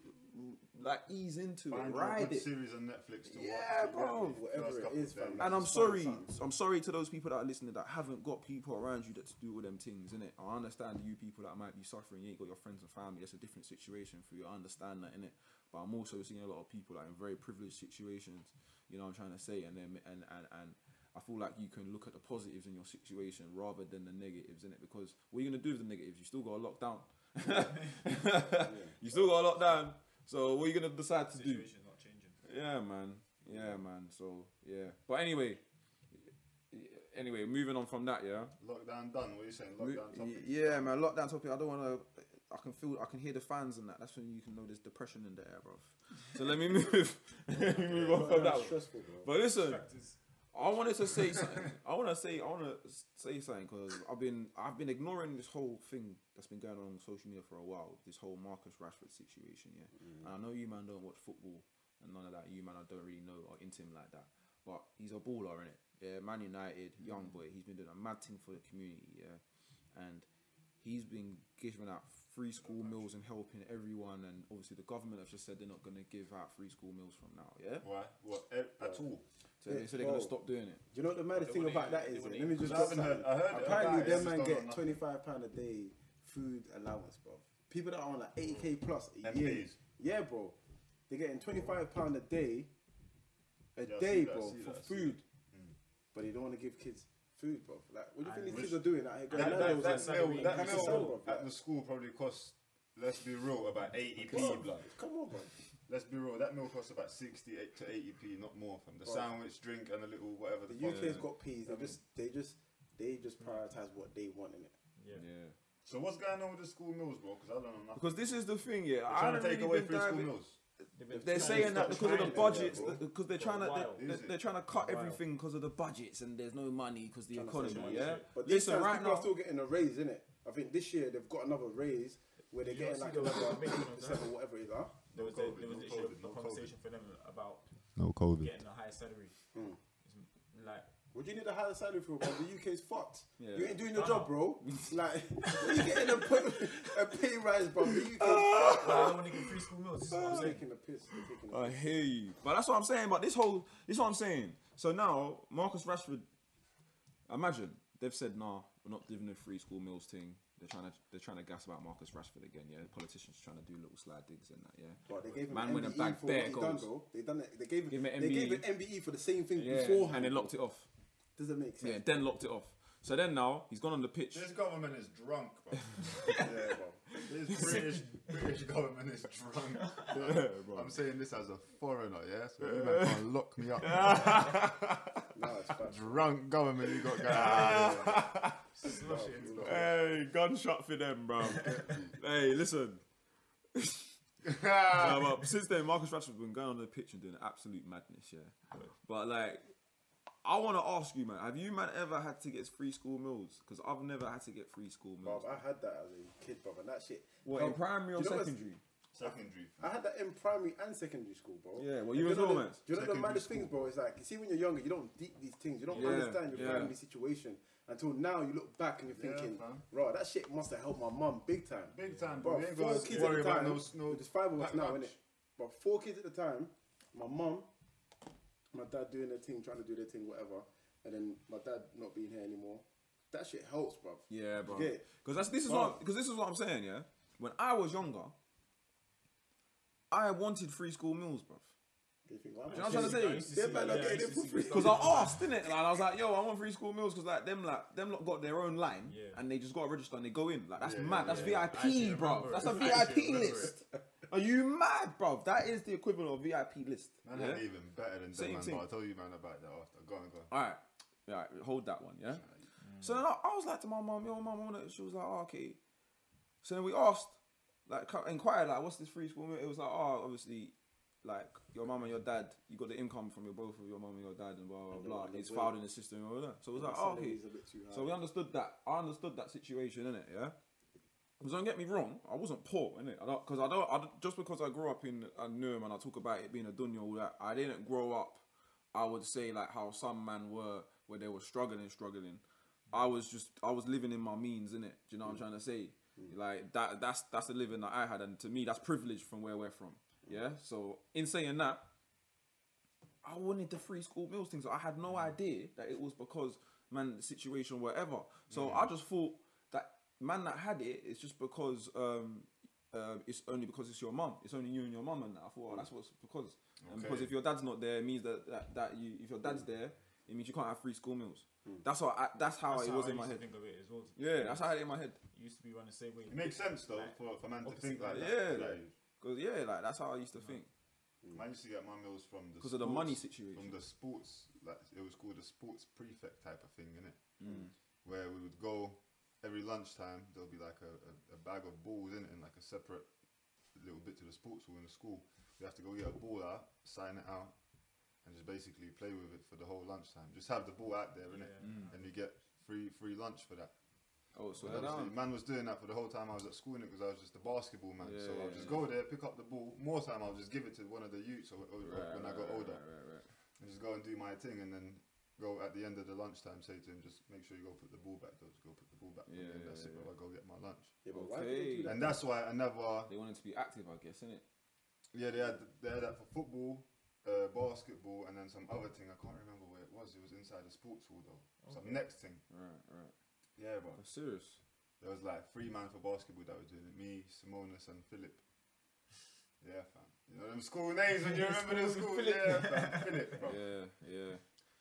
C: like ease into
A: Find
C: it,
A: a
C: ride
A: good
C: it.
A: series on Netflix to
C: Yeah,
A: watch.
C: bro.
A: the
B: Whatever it is, fam.
C: And I'm sorry. I'm sorry to those people that are listening that haven't got people around you that to do all them things, innit? I understand you people that might be suffering, you ain't got your friends and family, that's a different situation for you. I understand that, innit? But I'm also seeing a lot of people that are in very privileged situations, you know what I'm trying to say, and then and, and, and I feel like you can look at the positives in your situation rather than the negatives, in it Because what are you gonna do with the negatives? You still got a lockdown. you still got a lockdown. So what are you gonna decide to do?
D: Situation's not changing.
C: Yeah, man. Yeah, man. So yeah. But anyway, anyway, moving on from that, yeah.
A: Lockdown done. What are you saying? Lockdown topic.
C: Yeah, man. Lockdown topic. I don't want to. I can feel. I can hear the fans and that. That's when you can know there's depression in the air, bro. So let me move. let me move on from that. one.
B: stressful, bro.
C: But listen, I wanted to say something. I want to say. I want to say something because I've been. I've been ignoring this whole thing that's been going on on social media for a while. This whole Marcus Rashford situation, yeah. Mm. And I know you man don't watch football and none of that. You man, I don't really know or into him like that. But he's a baller, innit? Yeah, Man United, young mm. boy. He's been doing a mad thing for the community, yeah. And he's been giving out free school meals and helping everyone, and obviously the government have just said they're not going to give out free school meals from now. Yeah,
A: Why? What? eh, At all?
C: so they said they're going to stop doing it.
B: Do you know what the maddest thing about
D: eat-
B: that
D: they
B: is?
D: wouldn't
B: Let me just
A: I
B: drop
A: haven't heard. I heard.
B: Apparently,
A: it,
B: them man get twenty five pound a day food allowance, bro. People that are on like eighty k plus a year.
A: MPs.
B: Yeah, bro. They're getting twenty five pound a day, a
A: Yeah,
B: day,
A: see that,
B: bro, for
A: that,
B: food.
A: Mm.
B: But they don't want to give kids food, bro. Like, what do you think these kids are doing? Like, going
A: That, that, that, meal, that meal
B: the salary,
A: at the school probably costs, let's be real, about 80p
B: Bro,
A: blood.
B: Come on, bro.
A: Let's be real, that meal costs about 68 to 80p, not more from the
B: Bro.
A: sandwich, drink, and a little whatever
B: The
A: the.
B: UK's got peas. They just, they just, they just prioritize what they want in it.
D: Yeah.
C: Yeah,
A: So what's going on with the school meals, bro? Because I don't know nothing.
C: because this is the thing. Yeah,
A: They're
C: I
A: trying
C: haven't
A: to take
C: really
A: away
C: been
A: free school
C: diving-
A: meals.
D: They've been
C: They're saying that
D: stop
C: because of the budgets, because they're trying to they're, they're trying to cut
D: For
C: everything because of the budgets and there's no money because the
B: Trying to
C: economy.
B: save
C: Yeah,
B: But this
C: listen, right
B: people
C: now,
B: are still getting a raise, isn't it? I think this year they've got another raise where they're getting like
D: see there was
B: another
D: a meeting of
B: percent
D: that?
B: or whatever it is, huh?
D: There was,
A: No
D: a,
A: COVID,
D: there was
A: no COVID,
D: a conversation for them about
A: No COVID.
D: getting a higher salary.
B: Hmm.
D: It's like,
B: What do you need a higher salary for, bro? The UK's fucked.
C: Yeah.
B: You ain't doing your
D: Nah.
B: job, bro. like, you getting a, pay- a pay rise, bro. The UK's
C: Ah.
B: fucked.
D: but I don't want to get free school meals. This is what I'm saying.
B: taking the piss. They're taking the
C: I
B: piss.
C: hear you, but that's what I'm saying. But this whole, this is what I'm saying. So now Marcus Rashford, imagine they've said, "Nah, we're not giving the free school meals thing." They're trying to, they're trying to gas about Marcus Rashford again. Yeah, politicians trying to do little slide digs and that. Yeah,
B: But they gave him
C: Man
B: an
C: went and
B: MBE
C: bagged
B: for
C: bare
B: what he done,
C: goals.
B: bro. They done it. They gave,
C: Give him an
B: they gave
C: MBE.
B: an MBE for the same thing
C: yeah,
B: beforehand.
C: and they locked it off.
B: Doesn't make sense.
C: Yeah, then locked it off. So then now he's gone on the pitch.
A: This government is drunk, bro.
B: yeah, bro.
A: This British British government is drunk. I'm saying this as a foreigner, yeah? So you man can't lock me up.
B: No, it's fact.
A: drunk government you got going on.
D: Slush it into the
C: Hey, gunshot for them, bro. hey, listen.
A: yeah.
C: Nah, but since then, Marcus Rashford's been going on the pitch and doing absolute madness, yeah. But like, I want to ask you, man, have you man ever had to get free school meals? Because I've never had to get free school meals.
B: Bruv, I had that as a kid, brother. That shit.
C: What in primary or
B: do you know what's-
C: secondary?
A: Secondary.
B: I had that in primary and secondary school, bro.
C: Yeah, well, you
B: do
C: as
B: know
C: well,
B: the-
C: man.
B: Do you know the
A: Secondary
B: maddest things, bro? It's like, you see, when you're younger, you don't deep these things. You don't
C: Yeah,
B: understand your
C: yeah.
B: family situation until now. You look back and you're
A: Yeah,
B: thinking,
A: fam.
B: bro, that shit must have helped my mum big time.
A: Big time,
B: Bro,
A: bro. You ain't
B: four
A: got
B: kids
A: to
B: at
A: worry
B: the
A: about
B: time.
A: no snow.
B: There's five of us now,
A: lunch.
B: innit? But four kids at the time. My mum, my dad doing their thing, trying to do their thing, whatever, and then my dad not being here anymore. That shit helps, bro.
C: Yeah, bro.
B: get?
C: Because that's this is
B: Bro.
C: what because this is what I'm saying. Yeah, when I was younger, I wanted free school meals, bro.
B: You think,
C: you know what I'm trying to say?
D: I used
B: They're better not
D: yeah, I
B: it for free.
C: Because I asked, didn't it? Like, I was like, yo, I want free school meals because like them like them lot got their own line
D: Yeah.
C: and they just got to register and they go in. Like that's
A: Yeah,
C: mad.
A: yeah,
C: That's
D: yeah.
C: VIP, bro. That's
D: it.
C: a
D: I actually
C: VIP
D: remember
C: list. Are you mad, bro? That is the equivalent of VIP list.
A: Man,
C: yeah?
A: yeah? even better than
C: Same
A: them, man. But I'll tell you, man, about that after. Go on, go on.
C: All right, all right, hold that one, yeah. Mm. So then I, I was like to my mom, yo, mom, she was like, oh, okay. So then we asked, like, co- inquired, like, what's this free school? It was like, oh, obviously, like your mum and your dad, you got the income from your both of your mum and your dad, and blah blah
B: And
C: blah.
B: want the
C: It's
B: bill.
C: filed in the system and all that. So it was like, oh, okay.
B: Salary's a bit too high.
C: So we understood that. I understood that situation, innit? Yeah. Because don't get me wrong, I wasn't poor, innit? Because I don't, I don't, just because I grew up in a Newham and I talk about it being a dunya, all that, I didn't grow up. I would say like how some men were, where they were struggling, struggling. I was just, I was living in my means, innit? Do you know what I'm mm. trying to say? Mm. Like that, that's that's the living that I had, and to me, that's privilege from where we're from. Mm. Yeah. So in saying that, I wanted the free school meals things. I had no idea that it was because man the situation whatever. So I just thought man that had it it's just because um uh, it's only because it's your mum. It's only you and your mum and that. I thought oh, that's what's because. And because if your dad's not there, it means that, that that you if your dad's there, it means you can't have free school meals. That's how I, that's how
D: That's
C: it
D: how
C: was
D: I
C: in my
D: used to
C: head.
D: think of it as well.
C: Yeah, that's how I had it in my head.
D: It used to be run the same way.
A: It makes sense, though,
D: Like,
A: for, for man to think like
D: side.
A: that.
C: Yeah.
A: Like,
C: Cause yeah, like that's how I used to think.
A: Man used to get my meals from the
C: Because of the money situation.
A: From the sports, like it was called a sports prefect type of thing, innit?
C: Mm.
A: Where we would go every lunchtime. There'll be like a, a, a bag of balls in it, and like a separate little bit to the sports hall in the school. We have to go get a ball out, sign it out, and just basically play with it for the whole lunchtime. Just have the ball out there, innit?
D: Yeah. Mm.
A: And you get free free lunch for that.
C: Oh, so
A: But
C: that
A: obviously, man was doing that for the whole time I was at school in it because I was just a basketball man. so
C: Yeah,
A: I'll just
C: yeah.
A: go there, pick up the ball. More time I'll just give it to one of the youths or, or- or when I got older
C: right, right, right.
A: and just go and do my thing. And then go at the end of the lunchtime, say to him, just make sure you go put the ball back, though. Just go put the ball back. for me,
C: Yeah,
A: and that's
C: yeah,
A: it,
C: yeah.
A: brother. Go get my lunch.
B: Yeah, but why they
C: Okay.
B: do that?
A: And that's why I never.
C: They wanted to be active, I guess, innit?
A: Yeah, they had they had that for football, uh, basketball, and then some other thing. I can't remember where it was. It was inside the sports hall though. Some
D: Okay.
A: next thing.
C: Right, right.
A: Yeah, bro.
C: That's serious.
A: There was like three man for basketball that were doing it. Me, Simonis, and Philip. Yeah, fam. You know them school names when you remember the school.
D: Philip.
A: Yeah, fam. Philip, bro.
C: Yeah, yeah.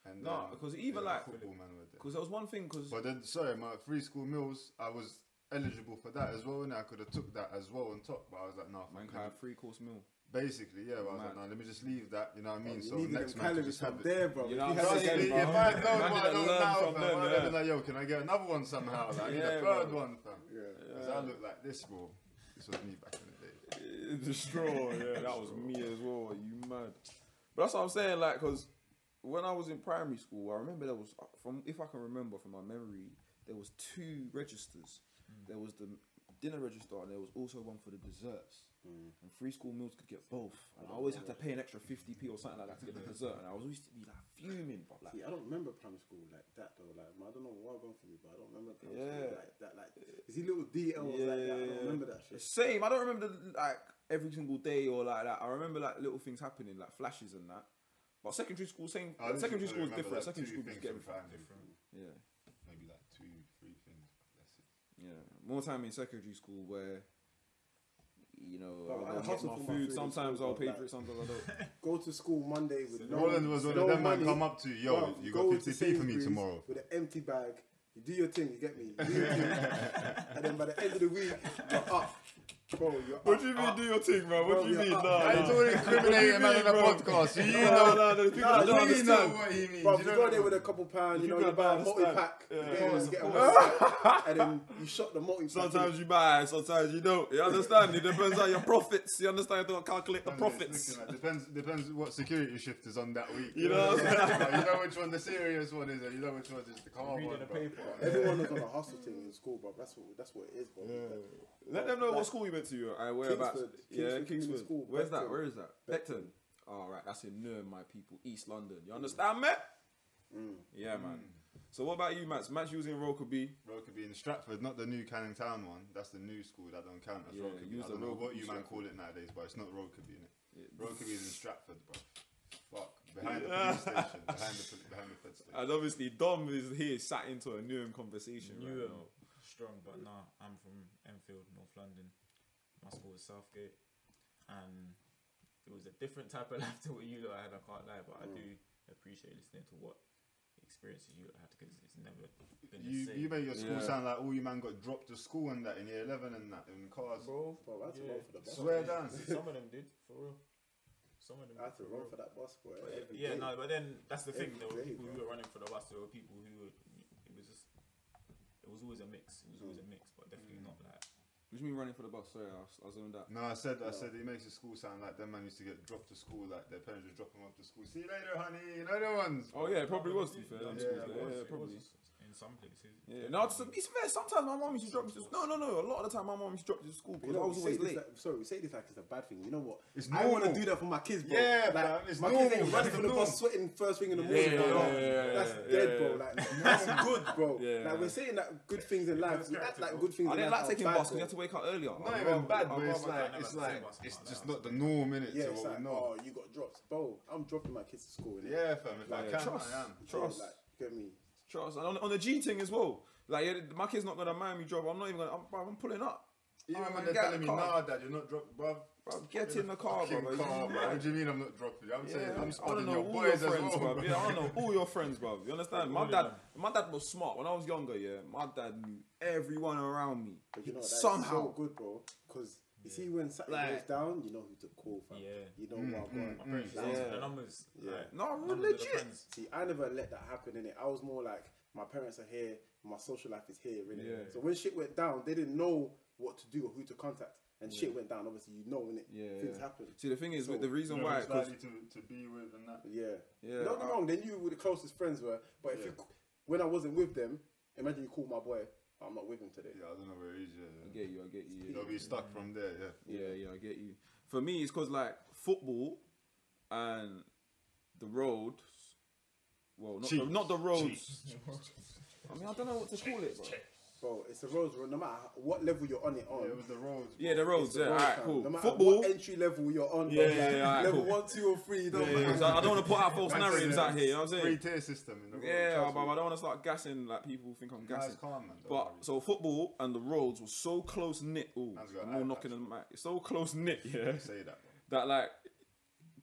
A: And
C: No,
A: um,
C: because even
A: yeah,
C: like,
A: football man were there.
C: because there was one thing, because
A: But then, sorry, my free school meals, I was eligible for that as well, and I could have took that as well on top. But I was like, no,
C: man
A: fuck
C: can
A: it.
C: have three course meal.
A: basically, yeah. But I was like,
C: Mad.
A: no, let me just leave that. You know what I mean?
B: You
A: so
B: needed
A: next
B: them
A: man can just have it.
B: there, bro.
C: You
B: If
C: know
B: you
C: what I'm
B: it
C: saying,
B: again,
C: bro?
A: if I know
C: Man
A: what I
C: didn't
A: know now, fam, I'd have been like, yo, can I get another one somehow? Like, I need a third one, fam.
B: Yeah.
A: Because I look like this, bro. This was me back in the day.
C: the straw, yeah, that was me as well. You mad? But that's what I'm saying, like, because when I was in primary school, I remember there was, from if I can remember from my memory, there was two registers. There was the dinner register, and there was also one for the desserts.
B: Mm.
C: And free school meals could get both. And I always had to pay an extra 50p or something like that to get the dessert. And I was always to be like fuming, but like,
B: See, I don't remember primary school like that though. Like, I don't know what gone for me, but I don't remember primary
C: Yeah.
B: school like that. Like, is he little details like that? I don't remember that shit.
C: Same. I don't remember the, like every single day or like that. I remember like little things happening, like flashes and that. But secondary school, same.
A: I
C: secondary school is different.
A: like,
C: secondary school just
A: things
C: get
A: from
C: everything.
A: primary.
D: Different.
C: Yeah,
A: Maybe like two, three things. That's it.
C: yeah. More time in secondary school where, you know,
B: Bro, I
C: I'll get
B: hustle
C: my
B: for
C: food.
B: food
C: Sometimes I'll pay for it. Sometimes I don't.
B: Go to school Monday with no,
A: Roland was one
B: no
A: of them
B: money.
A: man come up to you, yo,
B: Bro,
A: you
B: go
A: got
B: to
A: 50p for me tomorrow.
B: with an empty bag. You do your thing, you get me. You thing. and then by the end of the week, you're up. Bro,
C: What do you mean, do your thing, bro?
B: Bro,
C: What do you
B: you're
C: mean?
B: up.
C: No,
A: I
C: no.
A: ain't already incriminating man on the podcast. So you
C: No,
A: know,
C: no, no, the people
B: Nah,
C: don't
B: you
A: you
C: understand.
A: know what he means.
B: Bro,
A: you
B: you
A: don't
B: go
A: know.
B: there with a couple pounds, you know,
C: You
B: you
C: got
B: buy a
C: that
B: multi
C: understand.
B: pack,
C: Yeah.
B: you get
C: Yeah.
B: one, get one, and then you shot the multi pack.
C: Sometimes you buy, sometimes you don't. You understand? It depends on your profits. You understand? You don't calculate the
A: It's
C: profits.
A: looking like- depends depends what security shift is on that week.
C: You know what I'm
A: saying? you know which one the serious one is, and you know which one is the calm
D: Reading
A: one.
D: the
A: bro.
D: paper.
B: Everyone was on a hustle thing in school, bro. That's what that's what it is, bro.
C: Let them know what school you went to. Uh, you. I whereabouts?
B: Kingsford.
C: Yeah,
B: Kingsford
C: Kingsford.
B: School,
C: Where's that? Where is that?
B: Beckton.
C: Beckton. All right, that's in Newham, my people, East London. You mm. understand, me?
B: Mm.
C: Yeah, mm. man. So what about you, Max? Max, you was in Rokeby.
A: Rokeby in Stratford, not the new Canning Town one. That's the new school that don't count as
C: Yeah,
A: Rokeby. I don't know what
C: Rokeby
A: you man call it nowadays, but it's not Rokeby, innit?
C: Yeah.
A: Rokeby is in Stratford, bro. Fuck. Behind the police station. Behind the, pol- behind the fed station.
C: And obviously, Dom is here, sat into a Newham conversation. right
D: Newham,
C: now.
D: strong, but nah, I'm from Enfield, North London. My school was Southgate, and it was a different type of life to what you lot had. I can't lie, but I do appreciate listening to what experiences you lot had because it's never been the
A: You,
D: same.
A: you made your school
C: Yeah.
A: sound like all you man got dropped to school and that in year 11 and that in cars.
D: bro,
B: Bro, I had to
D: yeah.
B: run for the bus.
A: Swear down.
D: Some of them did for real. Some of them.
B: I had to run
D: real.
B: for that bus, boy.
D: But
B: every
D: yeah,
B: day.
D: no, but then that's the thing.
B: Every
D: There were
B: day,
D: people who were running for the bus. There were people who were. It was just. It was always a mix. It was always a mix, but definitely mm. not like.
C: What do you mean running for the bus? Sorry, I was, I on that.
A: No, I said, I said he makes the school sound like them man used to get dropped to school, like their parents would drop them off to school. See you later, honey. You know the ones.
C: Oh yeah, it probably was. To be fair,
D: Yeah,
A: yeah,
C: yeah, probably.
D: Was in some places.
C: Yeah, no, to be fair, sometimes my mom used to drop me to No, no, no. A lot of the time, my mom used to drop me to school
B: You
C: because I was
B: we say
C: always
B: this
C: late.
B: like, sorry, we say this like it's a bad thing. You know what?
A: It's
B: I want to do that for my kids, bro.
A: Yeah,
B: like,
A: fam, it's
B: my
A: normal.
B: kids ain't running
A: That's
B: from
A: the
B: the bus sweating first thing in the morning.
C: yeah,
B: bro.
C: yeah, yeah,
B: That's
C: yeah,
B: dead,
C: yeah.
B: bro. Like that's good, bro.
C: Yeah.
B: Like we're saying that good things in life. We act like good things
C: I
B: in
C: didn't like taking
B: bad,
C: bus because you had to wake up earlier.
A: Not even bad,
C: I'd
A: but it's like, it's like, it's just not the norm, innit?
B: Yeah,
A: to
B: it's like,
A: know.
B: oh, you got drops, bro. I'm dropping my kids to school.
A: Yeah, fam. If I
C: Yeah,
A: can,
C: trust.
A: I am.
C: Trust.
B: Like, get me.
C: Trust. And on, on the G thing as well. Like, yeah, my kid's not gonna mind me drop. I'm not even gonna. I'm, bruv, I'm pulling up.
A: Even
C: Oh,
A: when they're telling
C: in
A: me,
C: the car.
A: nah, dad, you're not dropping, bruv.
C: Bruv, get in the car,
A: Fucking
C: bro.
A: car, bro. What do you mean I'm not dropping you? I'm
C: Yeah,
A: saying I'm
C: I want to
A: spotting
C: know
A: your
C: all
A: boys
C: your
A: as
C: friends,
A: well.
C: bruv. Yeah, I don't know all your friends, bruv. You understand? My dad, my dad was smart. When I was younger, yeah, my dad knew everyone around me.
B: But you know that's
C: Somehow.
B: so good, bro. Because you see when something
C: Like-
B: goes down, you know who to call, fam.
D: Yeah.
B: You know
A: Mm,
B: what
A: mm,
B: I'm
D: My
B: going.
D: parents used
C: Yeah.
D: the numbers.
B: Yeah.
D: Like,
C: No, real
D: numbers
C: legit.
B: See, I never let that happen in it. I was more like my parents are here, my social life is here, innit?
C: Yeah.
B: So when shit went down, they didn't know what to do or who to contact. And shit went down, obviously you know innit?
C: Yeah,
B: Things
C: yeah.
B: happen.
C: See, the thing is,
B: So,
C: with the reason
A: You know,
C: why,
A: it's
C: 'cause-
A: likely to, to be with and that.
B: Yeah.
C: yeah,
B: Don't get me
C: I-
B: wrong, they knew who the closest friends were. But if
A: Yeah.
B: you when I wasn't with them, imagine you call my boy, I'm not with him today.
A: Yeah, I don't know where he is.
C: I
A: Yeah,
C: get you. I get you.
A: They'll be stuck from there. Yeah.
C: Yeah, yeah, I get you. For me, it's because like football and the road well, not
A: Chiefs.
C: the, not the roads.
A: Chiefs.
C: I mean, I don't know what to call it, bro.
B: Bro, it's the roads. bro. No matter what level you're on it on.
A: Yeah, it was the roads.
C: Yeah,
A: bro.
C: the roads.
B: the
C: Yeah,
B: roads,
C: alright,
B: fam.
C: cool.
B: No matter
C: Football.
B: what entry level you're on.
C: Yeah,
B: bro,
C: yeah,
B: like,
C: yeah, alright,
B: level
C: cool.
B: one, two, or three.
C: Yeah,
B: Don't
C: yeah,
B: matter.
C: yeah. I don't want to put out false narratives out here. You know what I'm
A: Free
C: saying?
A: tier system in the roads.
C: Yeah,
A: trust
C: but. I don't want to start gassing like people think I'm gassing.
A: it's calm, man.
C: But
A: worry.
C: so football and the roads were so close knit. Oh,
A: Man's
C: I'm all
A: eye
C: knocking
A: patch.
C: on the mic. It's so close knit, yeah.
A: say that. Bro.
C: That like,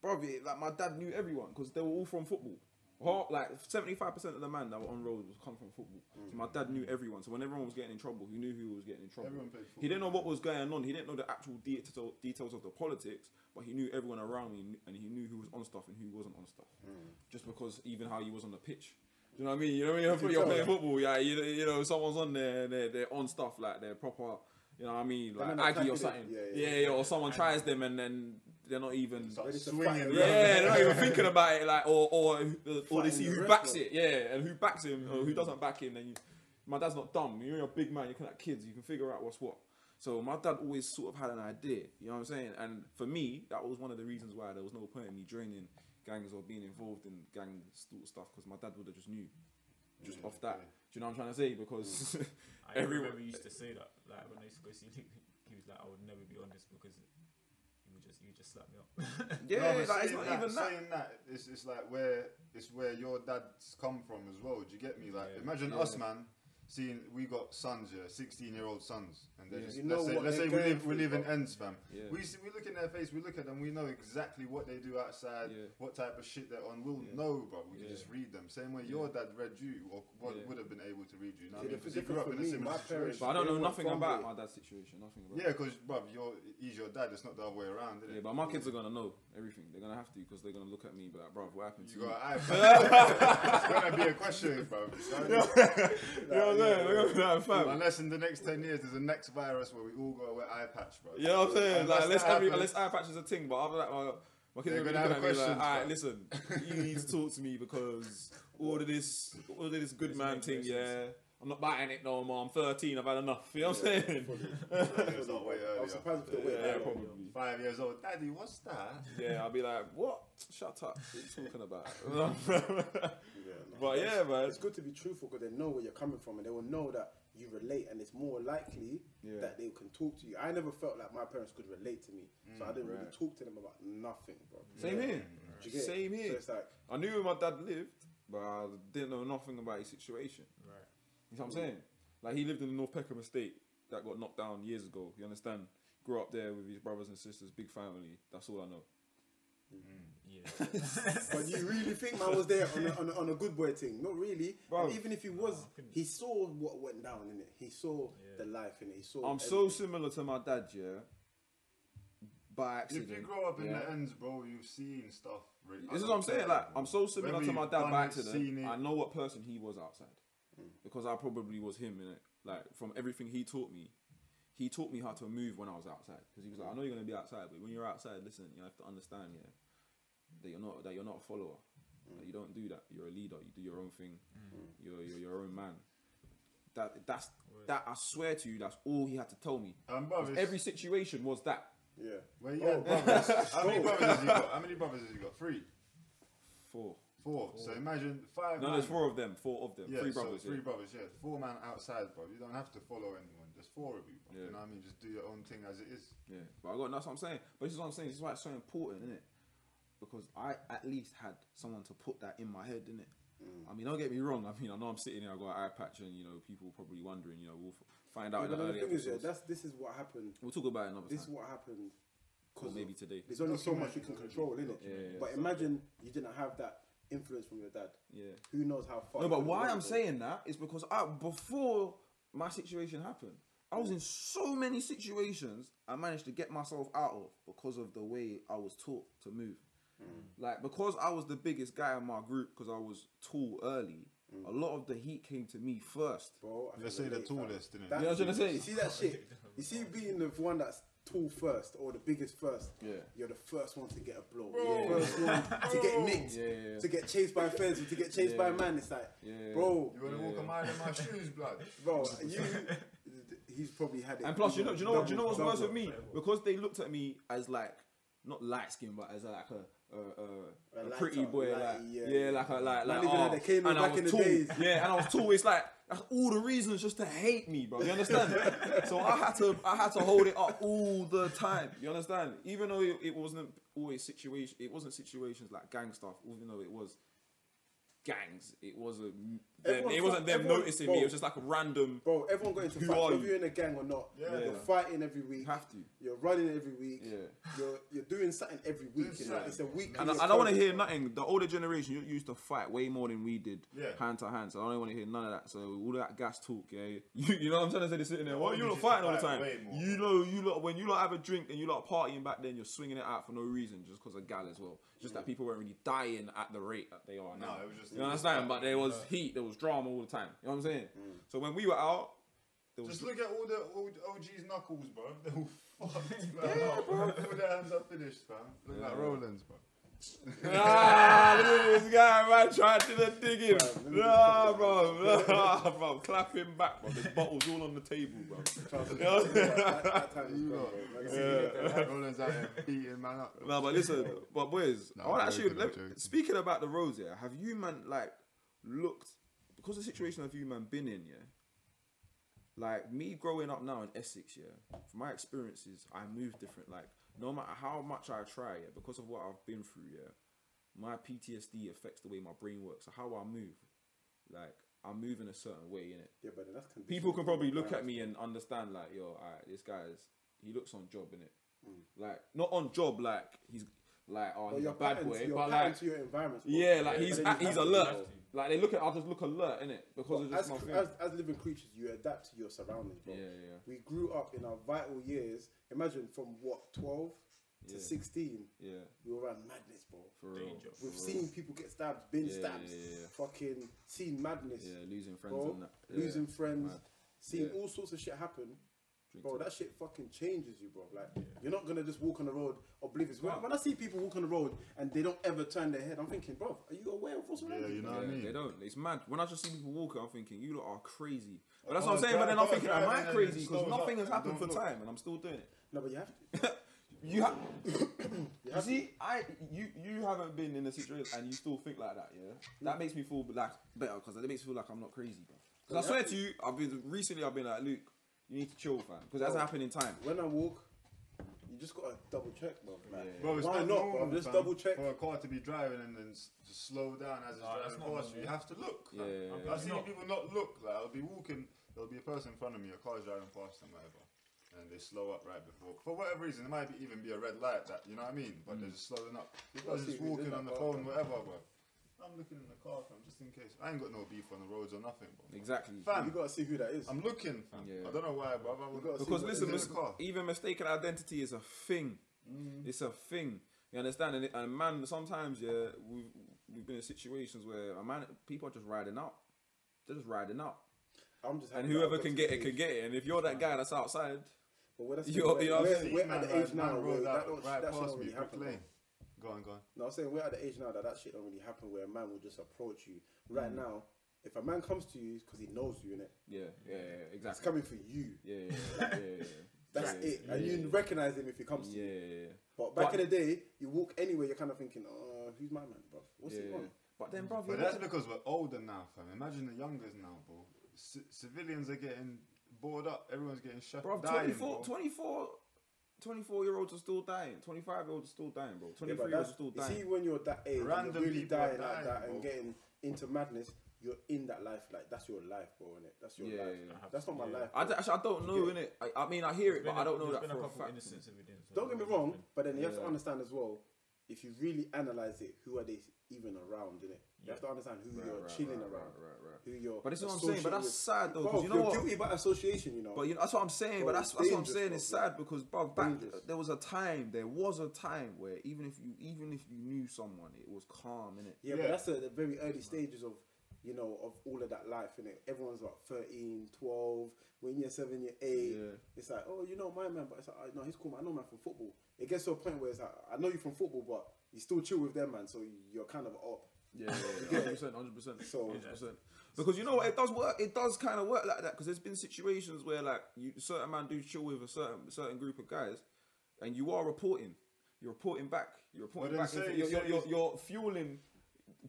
C: bro, like my dad knew everyone because they were all from football. Half, like seventy five percent of the man that were on roads was come from football. So my dad knew everyone. So when everyone was getting in trouble, he knew who was getting in trouble.
A: Everyone played
C: He didn't know what was going on. He didn't know the actual detail, details of the politics, but he knew everyone around me, and he knew who was on stuff and who wasn't on stuff. Just because even how he was on the pitch. Do you know what I mean? You know when you're, you're playing football, yeah, you, you know someone's on there, they're, they're on stuff like they're proper. You know what I mean? Like Aggie or something.
B: Yeah,
C: Yeah,
B: yeah,
C: yeah, or someone tries them and then they're not even.
A: Start swinging
B: fight
A: around.
B: around.
C: Yeah, they're not even thinking about it, like, or or or they see who
B: ref,
C: backs it, yeah, and who backs him or who mm. doesn't back him. Then you, my dad's not dumb. You're a big man. You can like kids. You can figure out what's what. So my dad always sort of had an idea. You know what I'm saying? And for me, that was one of the reasons why there was no point in me joining gangs or being involved in gang sort of stuff because my dad would have just knew just
A: Yeah,
C: off that.
A: yeah.
C: Do you know what I'm trying to say? Because mm.
D: I
C: Everyone-
D: remember he used to say that, like when I used to go see Luke, he was like, I would never be on this because you just you just slap me up.
C: yeah,
A: No,
C: like, it's not
A: that,
C: even that.
A: Saying that, it's, it's like where it's where your dad's come from as well. Do you get me? Like,
D: Yeah.
A: imagine
C: Yeah.
A: us, man. Seeing we got sons, yeah, sixteen-year-old sons, and they're
C: Yeah.
A: just
B: You know
A: let's say let's say we live we live in
B: bro.
A: ends, fam.
C: Yeah.
A: We see, we look in their face, we look at them, we know exactly what they do outside,
C: Yeah.
A: what type of shit they're on. We'll
C: Yeah.
A: know, bro. We
C: Yeah.
A: can just read them. Same way
C: Yeah.
A: your dad read you, or what
C: Yeah.
A: would have been able to read you. You know what I mean? Because he grew up in a similar
B: my
A: situation.
B: parents-
C: But I don't know nothing about
B: it.
C: my dad's situation. Nothing about.
A: Yeah, because bruv, you're he's your dad. It's not the other way around, is
C: Yeah, but my kids are gonna know everything. They're gonna have to because they're gonna look at me, and be like, bro, what happened to
A: You
C: you?
A: got an iPad. it's gonna be a question, bro.
C: You know what I'm saying? They're gonna be like, fam.
A: Unless in the next ten years there's a next virus where we all gotta wear eye patch, bro.
C: You know what I'm saying?
A: Unless
C: Like, unless
A: that
C: every,
A: happens-
C: unless eye patch is a thing, but after that, my, my kids
A: They're
C: gonna
A: gonna
C: be
A: have
C: looking at me like, all right, listen, you need to talk to me because all of this, all of this good
D: Listen
C: man
D: to
C: thing, yeah. I'm not biting it no more. I'm 13. I've had enough. You know what I'm saying?
A: It's not way
B: I
A: earlier.
B: was surprised if they went
C: Yeah, probably.
A: Five years old, daddy, what's that?
C: Yeah, I'll be like, what? Shut up. What are you talking about?
B: Yeah, no.
C: but yeah, man.
B: It's good to be truthful because they know where you're coming from and they will know that you relate and it's more likely
C: Yeah.
B: that they can talk to you. I never felt like my parents could relate to me, so I mm, didn't really talk to them about nothing, bro.
C: Same here.
B: Do you get it?
C: Same
B: So
C: here.
B: it's like,
C: I knew where my dad lived, but I didn't know nothing about his situation.
D: right.
C: You know what I'm saying? Like he lived in the North Peckham estate that got knocked down years ago. You understand? Grew up there with his brothers and sisters, big family. That's all I know.
D: Yeah.
B: but you really think man was there on a, on a, on a good boy thing? Not really.
C: Bro.
B: And even if he was,
D: I couldn't-
B: he saw what went down in it. He saw
D: Yeah.
B: the life in it. He saw.
C: I'm so similar to my dad, yeah. By accident.
A: If you grow up in
C: yeah.
A: the ends, bro, you've seen stuff. Really.
C: This is what I'm saying. Like I'm so similar to my dad
A: done
C: by
A: it,
C: accident.
A: it.
C: I know what person he was outside mm. because I probably was him in it. Like from everything he taught me, he taught me how to move when I was outside. Because he was like, I know you're gonna be outside, but when you're outside, listen, you have to understand, yeah, that you're not that you're not a follower. That you don't do that. You're a leader. You do your own thing. You're, you're your own man. That that's that. I swear to you, that's all he had to tell me.
A: Um,
C: Every situation was that.
B: Yeah.
A: Well, he
B: Oh,
A: brothers. How many brothers has he got? How many brothers has he got? Three,
C: Four.
A: four. So imagine five.
C: No,
A: man.
C: there's four of them. Four of them.
A: Yeah,
C: Three
A: so
C: brothers.
A: three
C: yeah.
A: brothers. Yeah, four man outside, bro. You don't have to follow anyone. There's four of you. Bro.
C: Yeah.
A: You know what I mean? Just do your own thing as it is.
C: Yeah, but I got that's what I'm saying. But this is what I'm saying. This is why it's so important, isn't it? Because I at least had someone to put that in my head, didn't it? Mm. I mean, don't get me wrong. I mean, I know I'm sitting here. I got an eye patch, and you know, people probably wondering. You know, we'll f- find out
B: Yeah,
C: in the
B: the thing is, yeah, that's this is what happened.
C: we'll talk about it another time.
B: This is what happened.
C: Or
B: 'cause
C: maybe
B: of-
C: today.
B: There's only so much you
A: Document
B: can
A: it,
B: control, innit?
C: Yeah, yeah,
B: but imagine you didn't have that influence from your dad.
C: Yeah.
B: Who knows how far?
C: No, but why I'm saying that is because I, before my situation happened, I was in so many situations I managed to get myself out of because of the way I was taught to move. Mm. Like because I was the biggest guy in my group because I was tall early. Mm. A lot of the heat came to me first.
B: bro. I
A: Let's
B: can
A: say the
B: relate, fam.
A: tallest, innit?
B: That
C: Yeah, I was gonna
B: shit-
C: say.
B: You see that shit? You see being the one that's tall first or the biggest first.
C: Yeah.
B: You're the first one to get a blow.
A: Bro.
B: You're first one to get nicked.
C: Yeah, yeah, yeah.
B: To get chased by feds or to get chased by a man. It's like,
C: Yeah.
B: bro,
A: You wanna walk a mile in my shoes, blood?
B: bro, you. He's probably had it.
C: And plus, you know, do you know what? Do you know what's worse with me? Because they looked at me as like not light skin, but as like a a, a,
B: A
C: a
B: lighter,
C: pretty boy, like
B: lighty,
C: yeah,
B: yeah.
C: like a like like oh,
B: Kano
C: and I
B: back
C: was
B: in the
C: tall,
B: days.
C: yeah, and I was tall. It's like that's all the reasons just to hate me, bro. You understand? so I had to I had to hold it up all the time. You understand? Even though it, it wasn't always situation, it wasn't situations like gang stuff. Even though it was gangs, it wasn't them, it wasn't them
B: everyone-
C: noticing me. It was just like a random.
B: Bro, everyone got into
C: Who
B: fights, whether
C: you?
B: you're in a gang or not.
A: Yeah.
B: You're fighting every week.
C: You have to.
B: You're running every week.
C: Yeah.
B: You're you're doing something every week. You know? It's a week.
C: And I, I don't want to hear nothing. The older generation used to fight way more than we did,
A: Yeah.
C: hand to hand. So I don't want to hear none of that. So all that gas talk, yeah. You, you know what I'm trying to say? They're sitting there. Why
A: older
C: you not fighting all the time? You know, you lot when you lot have a drink and you lot partying back then, you're swinging it out for no reason, just because of gal as well. Just that people weren't really dying at the rate that they are now.
A: No, it was just-
C: you understand? But there was heat, there was drama all the time. You know what I'm saying? So when we were out, there was
A: Just look at all the old OG's knuckles, bro. They're all fucked, man. all their hands are finished, fam. Look like Roland's, bro.
C: ah, look at this guy, man, trying to the digging.
B: Bruv, let me
C: Nah, bro, nah, bro, clap him back, bro. There's bottles all on the table, bro.
B: that, that time is gone, bro. Like I said,
A: Roland's out here beating man up.
C: No, but listen, but boys,
A: No,
C: I want actually let- speaking about the roads. Yeah, have you man like looked because the situation have you man been in? Yeah, like me growing up now in Essex. Yeah, from my experiences, I move different. Like no matter how much I try, yeah, because of what I've been through, yeah, my PTSD affects the way my brain works. So how I move, like I move in a certain way in it.
B: yeah, but that's conditioned
C: People can probably look at me and understand like, yo, alright, this guy's he looks on job in it,
B: Mm.
C: like not on job like he's like oh
B: But
C: he's a bad
B: patterns,
C: boy,
B: your
C: but like
B: to your environment.
C: yeah, like
B: But
C: he's
B: then
C: at, he's
B: have to,
C: alert.
B: Bro.
C: Like they look at, I'll just look alert in it because of just
B: as,
C: my thing.
B: as, as living creatures, you adapt to your surroundings, bro.
C: yeah, yeah,
B: We grew up in our vital years. Imagine from what, 12 to
C: Yeah.
B: 16,
C: yeah,
B: we were around madness, bro.
C: for real.
D: Danger.
B: We've
C: real.
B: seen people get stabbed, been
C: Yeah,
B: stabbed,
C: yeah, yeah, yeah.
B: fucking seen madness,
C: yeah, losing friends
B: bro.
C: and that. Yeah.
B: Losing friends,
C: mad.
B: seen
C: Yeah.
B: all sorts of shit happen.
C: Drink
B: Bro, that shit fucking changes you, bro. Like, you're not gonna just walk on the road oblivious. When, when I see people walk on the road and they don't ever turn their head, I'm thinking, bro, are you aware of what's around
A: Yeah,
B: you?
A: you know
C: Yeah,
A: what I mean?
C: They don't. It's mad. When I just see people walking, I'm thinking, you lot are crazy. But that's
A: Oh,
C: what I'm saying. But then I'm
A: drive-
C: thinking, am I
A: drive and
C: crazy? Because nothing has happened
A: and
C: for time, and I'm still doing it.
B: No, but you have to.
C: You have.
B: You
C: You
B: to.
C: see, I you you haven't been in a situation and you still think like that, yeah. That makes me feel like better because it makes me feel like I'm not crazy, bro. Because I swear to you, I've been recently. I've been like, Luke, you need to chill, fam, because that's happening in time.
B: When I walk, you just gotta double check, bro. Like,
C: Yeah.
A: Bro, it's
B: why
A: not,
B: not,
A: normal,
B: bro? Just
A: fam,
B: double check.
A: For a car to be driving and then s- just slow down as it's
D: Nah, that's
A: driving
D: not
A: past you. You have to look. fam.
C: Yeah, yeah, yeah.
A: I've seen
D: Not.
A: people not look. Like I'll be walking, there'll be a person in front of me, a car's driving past them, whatever, and they slow up right before. For whatever reason, it might be, even be a red light. That you know what I mean? But mm. they're just slowing up. People are just
B: if he's in
A: walking on the phone, whatever, bro. I'm looking in the car, fam, just in case. I ain't got no beef on the roads or nothing, bro.
C: Exactly.
A: Fam, You
B: gotta see who that is.
A: I'm looking, fam.
C: Yeah.
A: I don't know why, bro. I
B: You
A: would-
B: gotta see
C: Because
B: what
C: listen,
B: is
A: in
C: listen
A: the car.
C: even mistaken identity is a thing. Mm. It's a thing. You understand? And, it, and man, sometimes yeah, we've we've been in situations where a man, people are just riding out. They're just riding out,
B: I'm just
C: and whoever can get it can get it. And if you're that guy that's outside,
B: But we're,
C: You're-
B: we're,
C: you know what I'm
B: we're,
C: saying?
B: we're
A: Man,
B: at the
A: man,
B: age now
A: man
B: where
A: rode
B: that,
A: out right
B: that shit
A: past
B: don't
A: me,
B: really happen.
A: Brick
B: bro.
A: Lane. Go on, go on.
B: No, I'm saying we're at the age now that that shit don't really happen where a man will just approach you. Right
C: Mm.
B: now, if a man comes to you, because he knows you, innit?
C: yeah, yeah, yeah, exactly.
B: It's coming for you.
C: Yeah, yeah, yeah, yeah, yeah.
B: That's
C: yeah,
B: it.
C: yeah,
B: and you
C: yeah.
B: recognize him if he comes to
C: Yeah,
B: you.
C: yeah, yeah.
B: But back
C: But-
B: in the day, you walk anywhere, you're kind of thinking, "Oh, who's my man, bro? What's
C: yeah,
B: he
C: yeah.
B: on?
C: But then, bro,
A: But that's because we're older now, fam. Imagine the youngers now, bro. C- civilians are getting bored up. Everyone's getting shut
C: bro,
A: dying,
C: 24,
A: bro.
C: 24, 24 year olds are still dying. 25 year olds are still dying, bro.
B: Yeah,
C: 23
B: but
C: year olds are still dying.
B: see, when you're that age, and
A: Random
B: you're really
A: people are
B: dying like that
A: bro.
B: and getting into madness, you're in that life. Like, that's your life, bro, innit? That's your
C: Yeah,
B: life.
C: yeah, yeah.
B: That's not my
D: Yeah.
B: life.
C: I, actually, I don't know, innit? I, I mean, I hear it, but I don't know that
D: been
C: for
D: a
C: a
D: couple
C: fact.
D: innocent civilians.
B: Don't get me wrong, but then you have to understand as well. If you really analyze it, who are they even around? In it, you have to understand who
C: Right,
B: you're
C: right,
B: chilling
C: right,
B: around,
C: right, right, right.
B: who you're.
C: But this is what I'm saying. But that's sad though,
B: Bro,
C: you know
B: you're
C: what?
B: guilty by association, you know.
C: But you know, that's what I'm saying.
B: Bro,
C: but that's, that's what I'm saying.
B: bro,
C: It's
B: bro.
C: sad because, bro, back
B: Dangerous.
C: there was a time. There was a time where even if you even if you knew someone, it was calm, innit?
B: Yeah,
A: Yeah.
B: but that's the, the very early stages of, you know, of all of that life, innit? Everyone's like 13, 12, when you're 7, you're 8.
C: Yeah.
B: It's like, oh, you know my man, but it's like, no, he's cool, man. I know man from football. It gets to a point where it's like, I know you from football, but you still chill with them, man, so you're kind of up.
C: Yeah, hundred percent, hundred percent,
B: So-
C: hundred percent. Because you know what, it does work. It does kind of work like that. Because there's been situations where like you certain man do chill with a certain certain group of guys, and you are reporting, you're reporting back. You're reporting back.
A: say-
C: you're, you're,
A: say-
C: you're, you're fueling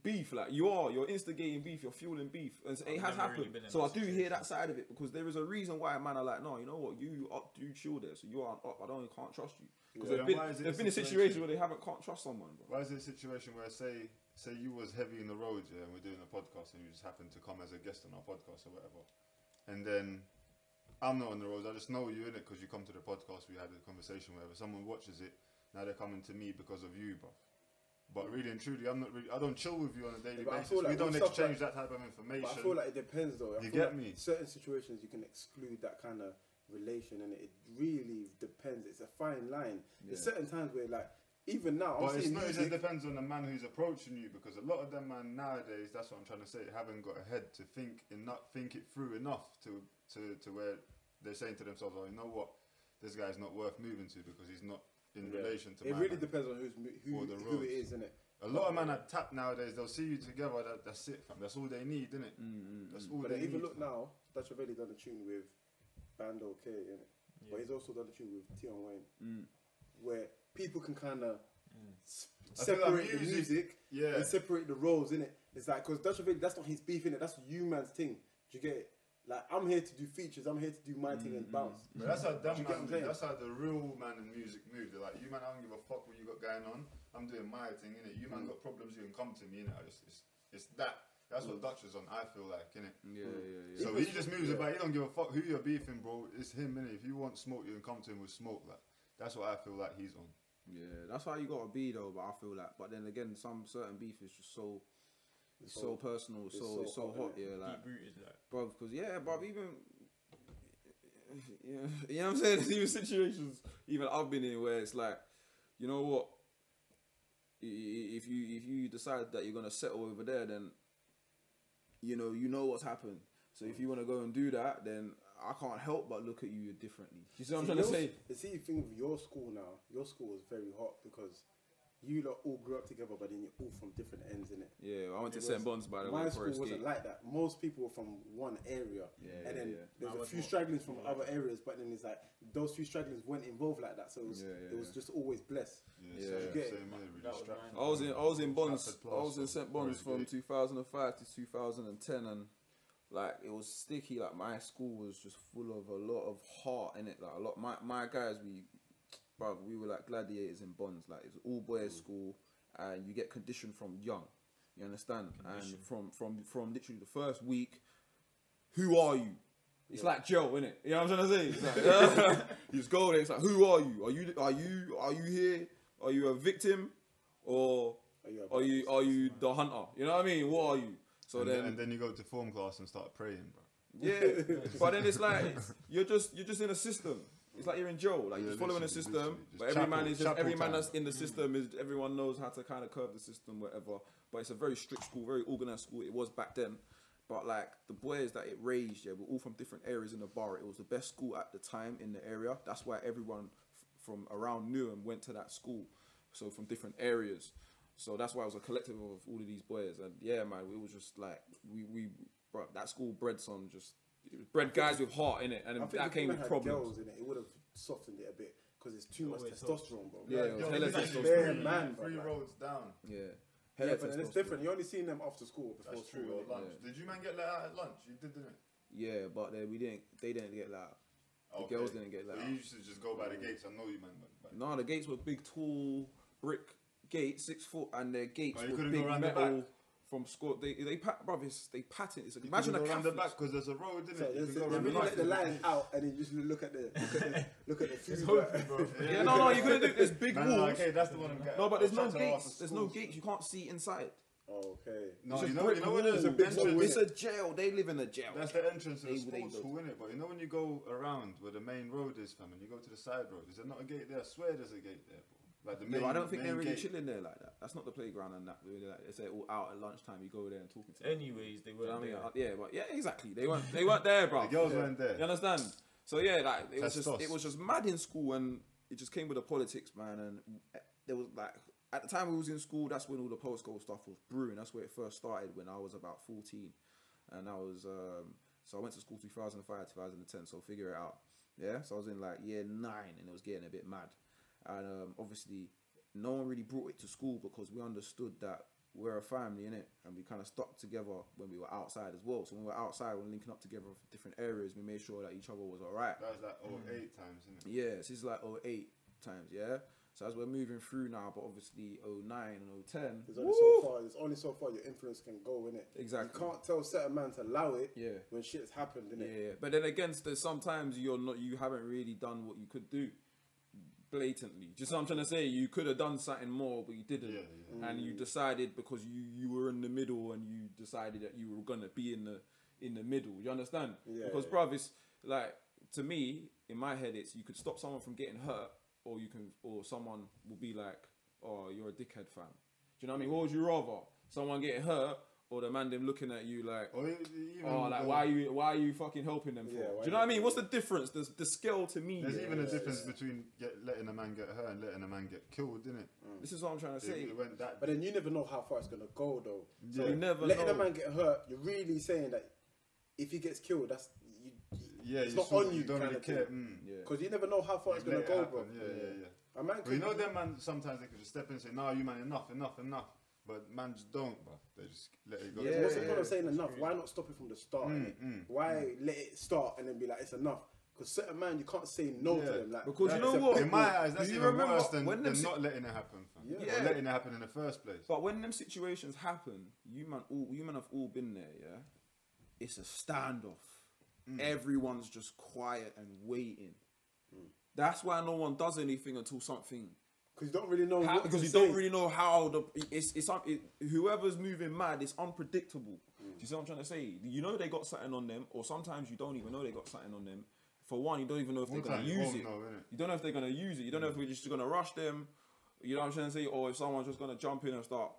C: beef. Like you are. You're instigating beef. You're fueling beef. And it has
D: never really
C: happened. so I do hear that side of it because there is a reason why a man are like, no, you know what, you up, do chill there. So you aren't up. I don't can't trust you. Because
A: Yeah, there's
C: been,
A: why is it
C: there've
A: a
C: been a
A: situation-
C: situation where they haven't can't trust someone. Bro.
A: Why is it a situation where say say you was heavy in the road, yeah, and we're doing a podcast and you just happen to come as a guest on our podcast or whatever, and then I'm not on the roads. I just know you in it because you come to the podcast. We had a conversation. Whatever. Someone watches it. Now they're coming to me because of you, bro. But mm. really and truly, I'm not. Really, I don't chill with you on a daily
B: Yeah,
A: basis.
B: like
A: we don't exchange
B: like-
A: that type of information.
B: But I feel like it depends though. I
A: You get
B: like
A: me?
B: Certain situations you can exclude that kind of relation, and it really depends. It's a fine line. There's certain times where, like, even now, I'm
A: But it's
B: seeing
A: not. It depends on the man who's approaching you because a lot of them man nowadays. That's what I'm trying to say. Haven't got a head to think enough, think it through enough to to to where they're saying to themselves, "Oh, you know what? This guy's not worth moving to because he's not in
B: Yeah.
A: relation to
B: It
A: my
B: really
A: man."
B: depends on who's who,
A: Or the
B: who it
A: roads.
B: is, isn't it?
A: A lot of men are tapped nowadays. They'll see you together. That, that's it, fam. That's all they need, isn't it?
C: Mm,
A: That's all
B: But
A: they
B: then even
A: need.
B: look
A: fam.
B: now, Dutchavelli done a tune with Bando K, innit? But he's also done a tune with Tion Wayne,
C: Mm.
B: where people can kind of
A: I feel like
B: separate the
A: music-
B: music
A: Yeah.
B: and separate the roles, innit? It's like, because Dutchavelli, that's not his beef, innit? That's you man's thing. Do you get it? Like, I'm here to do features, I'm here to do my thing and mm-hmm. bounce.
A: But that's how
B: Do
A: them
B: you get what
A: man
B: I'm
A: move.
B: saying?
A: That's how the real man in music move. They're like, you man, I don't give a fuck what you got going on. I'm doing my thing, innit? You man
B: Mm.
A: got problems, you can come to me, innit? It's, it's, it's that. That's what mm. Dutch is on, I feel like, innit?
C: Yeah, yeah, mm. yeah.
A: So
B: Even
A: he just moves
B: yeah.
A: about. He don't give a fuck who you're beefing, bro. It's him, innit? If you want smoke, you can come to him with smoke. Like that's what I feel like he's on.
C: Yeah, that's how you gotta be though. But I feel like, but then again, some certain beef is just so, it's so,
B: so-
C: personal,
B: it's
C: so
B: so
C: it's so
B: hot,
C: hot. Yeah, like,
D: Deep like.
C: bro, because yeah, bro, even. Yeah, you know what I'm saying? There's even situations, even I've been in where it's like, you know what? I- i- If you if you decide that you're gonna settle over there, then you know you know what's happened. So if you want to go and do that, then I can't help but look at you differently. You see what I'm trying to
B: your-
C: say?
B: The see thing with your school now, your school was very hot because you lot all grew up together, but then you're all from different ends, innit?
C: Yeah, I went to
B: It
C: St.
B: was-
C: Bonds by the way.
B: My
C: way.
B: school wasn't
C: Gate.
B: like that. Most people were from one area,
C: Yeah,
B: and
C: yeah,
B: then
C: yeah.
B: there
D: Mine
B: was a few
D: more-
B: stragglers from other
D: like
B: areas, but then it's like those few stragglers weren't involved like that, so it was,
C: Yeah, yeah,
B: it was
C: yeah.
B: just always blessed.
A: Yeah,
C: Yeah.
A: same,
B: You get
A: same here, really
D: That was
A: strapped.
D: mine.
C: I was in I was in Bonds. I was in St. Bonds from 2005 to 2010, and like it was sticky. Like my school was just full of a lot of heart in it. Like a lot. My my guys, we, bro, we were like gladiators in Bonds. Like it's all boys
A: Mm.
C: school, and you get conditioned from young. You understand? And from from from literally the first week, who are you? It's like Joe, innit? You know what I'm trying to say? It's like, you just go there. It's like, who are you? Are you are you are you here? Are you a victim, or
B: Are you
C: are you are you the hunter? You know what I mean? What are you? So
A: and,
C: then,
A: then, and then you go to form class and start praying, bro.
C: yeah, but then it's like you're just you're just in a system. It's like you're in jail, like
A: Yeah,
C: you're just following a system. But every man is just
A: chapel
C: every man that's in the system is everyone knows how to kind of curve the system, whatever. But it's a very strict school, very organized school. It was back then. But like the boys that it raised, yeah, were all from different areas in the bar. It was the best school at the time in the area. That's why everyone f- from around Newham went to that school. So from different areas. So that's why it was a collective of all of these boys. And yeah, man, it was just like we we bro, that school bred some just it bred guys with heart in it, and
B: I
C: that
B: if
C: came
B: women
C: with
B: had
C: problems.
B: girls in it, it would have softened it a bit because it's too much testosterone, bro.
C: Yeah, it was
A: Yo,
C: hella testosterone.
B: Bare man, bro,
A: Three
B: like-
A: roads down.
C: Yeah,
B: Yeah,
C: Hella
B: but then it's different. You only seen them after school before
A: That's
B: school.
A: true. Or lunch.
C: Yeah.
A: Did you man get let out at lunch? You did, didn't it?
C: Yeah, but they, we didn't. They didn't get let out. The
A: Okay.
C: girls didn't get let
A: But
C: out.
A: you used to just go by the gates. I know you, man. But, but
C: No, the gates were big, tall brick gates, six foot, and their gates
A: Oh, you
C: were
A: couldn't
C: big
A: go round the
C: metal
A: back?
C: from school. They they pat, bruv, it's, they patent. It's like, imagine a
A: couldn't go round the
C: Catholic.
A: back because there's a road, didn't
B: So
A: it? You
B: there's-
A: can go
B: they
A: round
B: really
A: back.
B: let the line out and then just look at the look at the look at the food.
D: hoping, bro.
C: Yeah, no, no, you couldn't do. There's big
A: No, no,
C: walls.
A: okay, that's the one I'm getting.
C: No, but there's
A: I
C: no
A: was trying to ask
C: gates.
A: the
C: There's no
A: schools.
C: gates. You can't see inside.
B: Okay.
A: No,
C: It's
A: you know,
C: brick
A: you know when there's a
B: big
A: entrance.
C: It's a jail. They live in a jail.
A: That's the entrance to the
C: They- they
A: sports
C: don't.
A: school, innit? But you know when you go around where the main road is, fam, and you go to the side road, is there not a gate there? I swear there's a gate there, bro. Like the main,
C: but I don't think they're really
A: gate.
C: chilling there like that. That's not the playground and that. Really, like, it's all out at lunchtime. You go there and talking to them.
D: Anyways, they
C: Do you know
D: weren't
C: what I mean? Uh, Yeah, but yeah, exactly. They weren't. They weren't there, bro.
A: The girls weren't there.
C: You understand? So yeah, like it was just
A: Testos.
C: it was just mad in school, and it just came with the politics, man. And there was like at the time we was in school, that's when all the postcode stuff was brewing. That's where it first started when I was about fourteen, and I was um, so I went to school 2005, 2010. So figure it out. Yeah, so I was in like year nine, and it was getting a bit mad, and um, obviously no one really brought it to school because we understood that we're a family in it, and we kind of stuck together when we were outside as well. So when we were outside, we we're linking up together for different areas. We made sure that each other was alright.
A: That was like oh eight times, isn't it?
C: Yeah, this is like oh eight times, yeah. So as we're moving through now, but obviously 09 and 010.
B: There's only so far. There's only so far your influence can go in it.
C: Exactly.
B: You can't tell certain man to allow it.
C: Yeah.
B: When shit's happened, innit?
C: Yeah, but then against there's sometimes you're not you haven't really done what you could do blatantly. Just what I'm trying to say, you could have done something more, but you didn't,
A: Yeah, yeah.
C: and you decided because you you were in the middle and you decided that you were gonna be in the in the middle. You understand?
B: Yeah,
C: because
B: yeah.
C: bruv, it's like to me in my head, it's you could stop someone from getting hurt, or you can, or someone will be like, oh, you're a dickhead, fam. Do you know what I mean? What would you rather? Someone getting hurt, or the man them looking at you like,
A: Or even
C: Oh, like
A: the-
C: why are you why are you fucking helping them for?
B: Yeah,
C: Do you know what I mean? What's the difference? The the scale to me.
A: There's
C: yeah,
A: even a difference
B: yeah.
A: between get, letting a man get hurt and letting a man get killed, isn't it?
C: This is what I'm trying to say.
A: It went that.
B: But then you never know how far it's gonna go, though.
A: Yeah.
C: You never
B: letting
C: know.
B: a man get hurt, you're really saying that if he gets killed, that's you.
A: yeah,
B: it's
A: you
B: not on you.
A: don't really
B: kinda
A: care.
B: thing.
A: Mm.
C: Yeah.
B: Because you never know how far it's gonna
A: it
B: go,
A: happen,
B: bro.
A: Yeah, yeah, yeah.
B: A man
A: But you know, them man sometimes they can just step in and say, "No, you man, enough, enough, enough." But man just don't, bro. They just let it go.
C: Yeah,
B: What's the point of saying enough? Why not stop it from the start?
A: Mm, mm,
B: Why let it start and then be like it's enough? Because certain man you can't say no
A: Yeah.
B: to them. Like
C: Because you know what?
A: In my eyes, that's
C: Do you
A: even
C: remember
A: worse than,
C: when
A: than
C: them
A: not letting it happen, fam.
B: Yeah.
A: Or
C: Yeah.
A: letting it happen in the first place.
C: But when them situations happen, you man all you man have all been there, yeah. It's a standoff.
A: Mm.
C: Everyone's just quiet and waiting.
B: Mm.
C: That's why no one does anything until something
B: Because you don't really know
C: How, because you
B: say.
C: don't really know how the it's it's it, whoever's moving mad. It's unpredictable. Mm. Do you see what I'm trying to say? You know they got something on them, or sometimes you don't even know they got something on them. For one, you don't even know if they're gonna use it.
A: know, innit?
C: You don't know if they're gonna use it. You don't know if we're just gonna rush them. You know what I'm trying to say, or if someone's just gonna jump in and start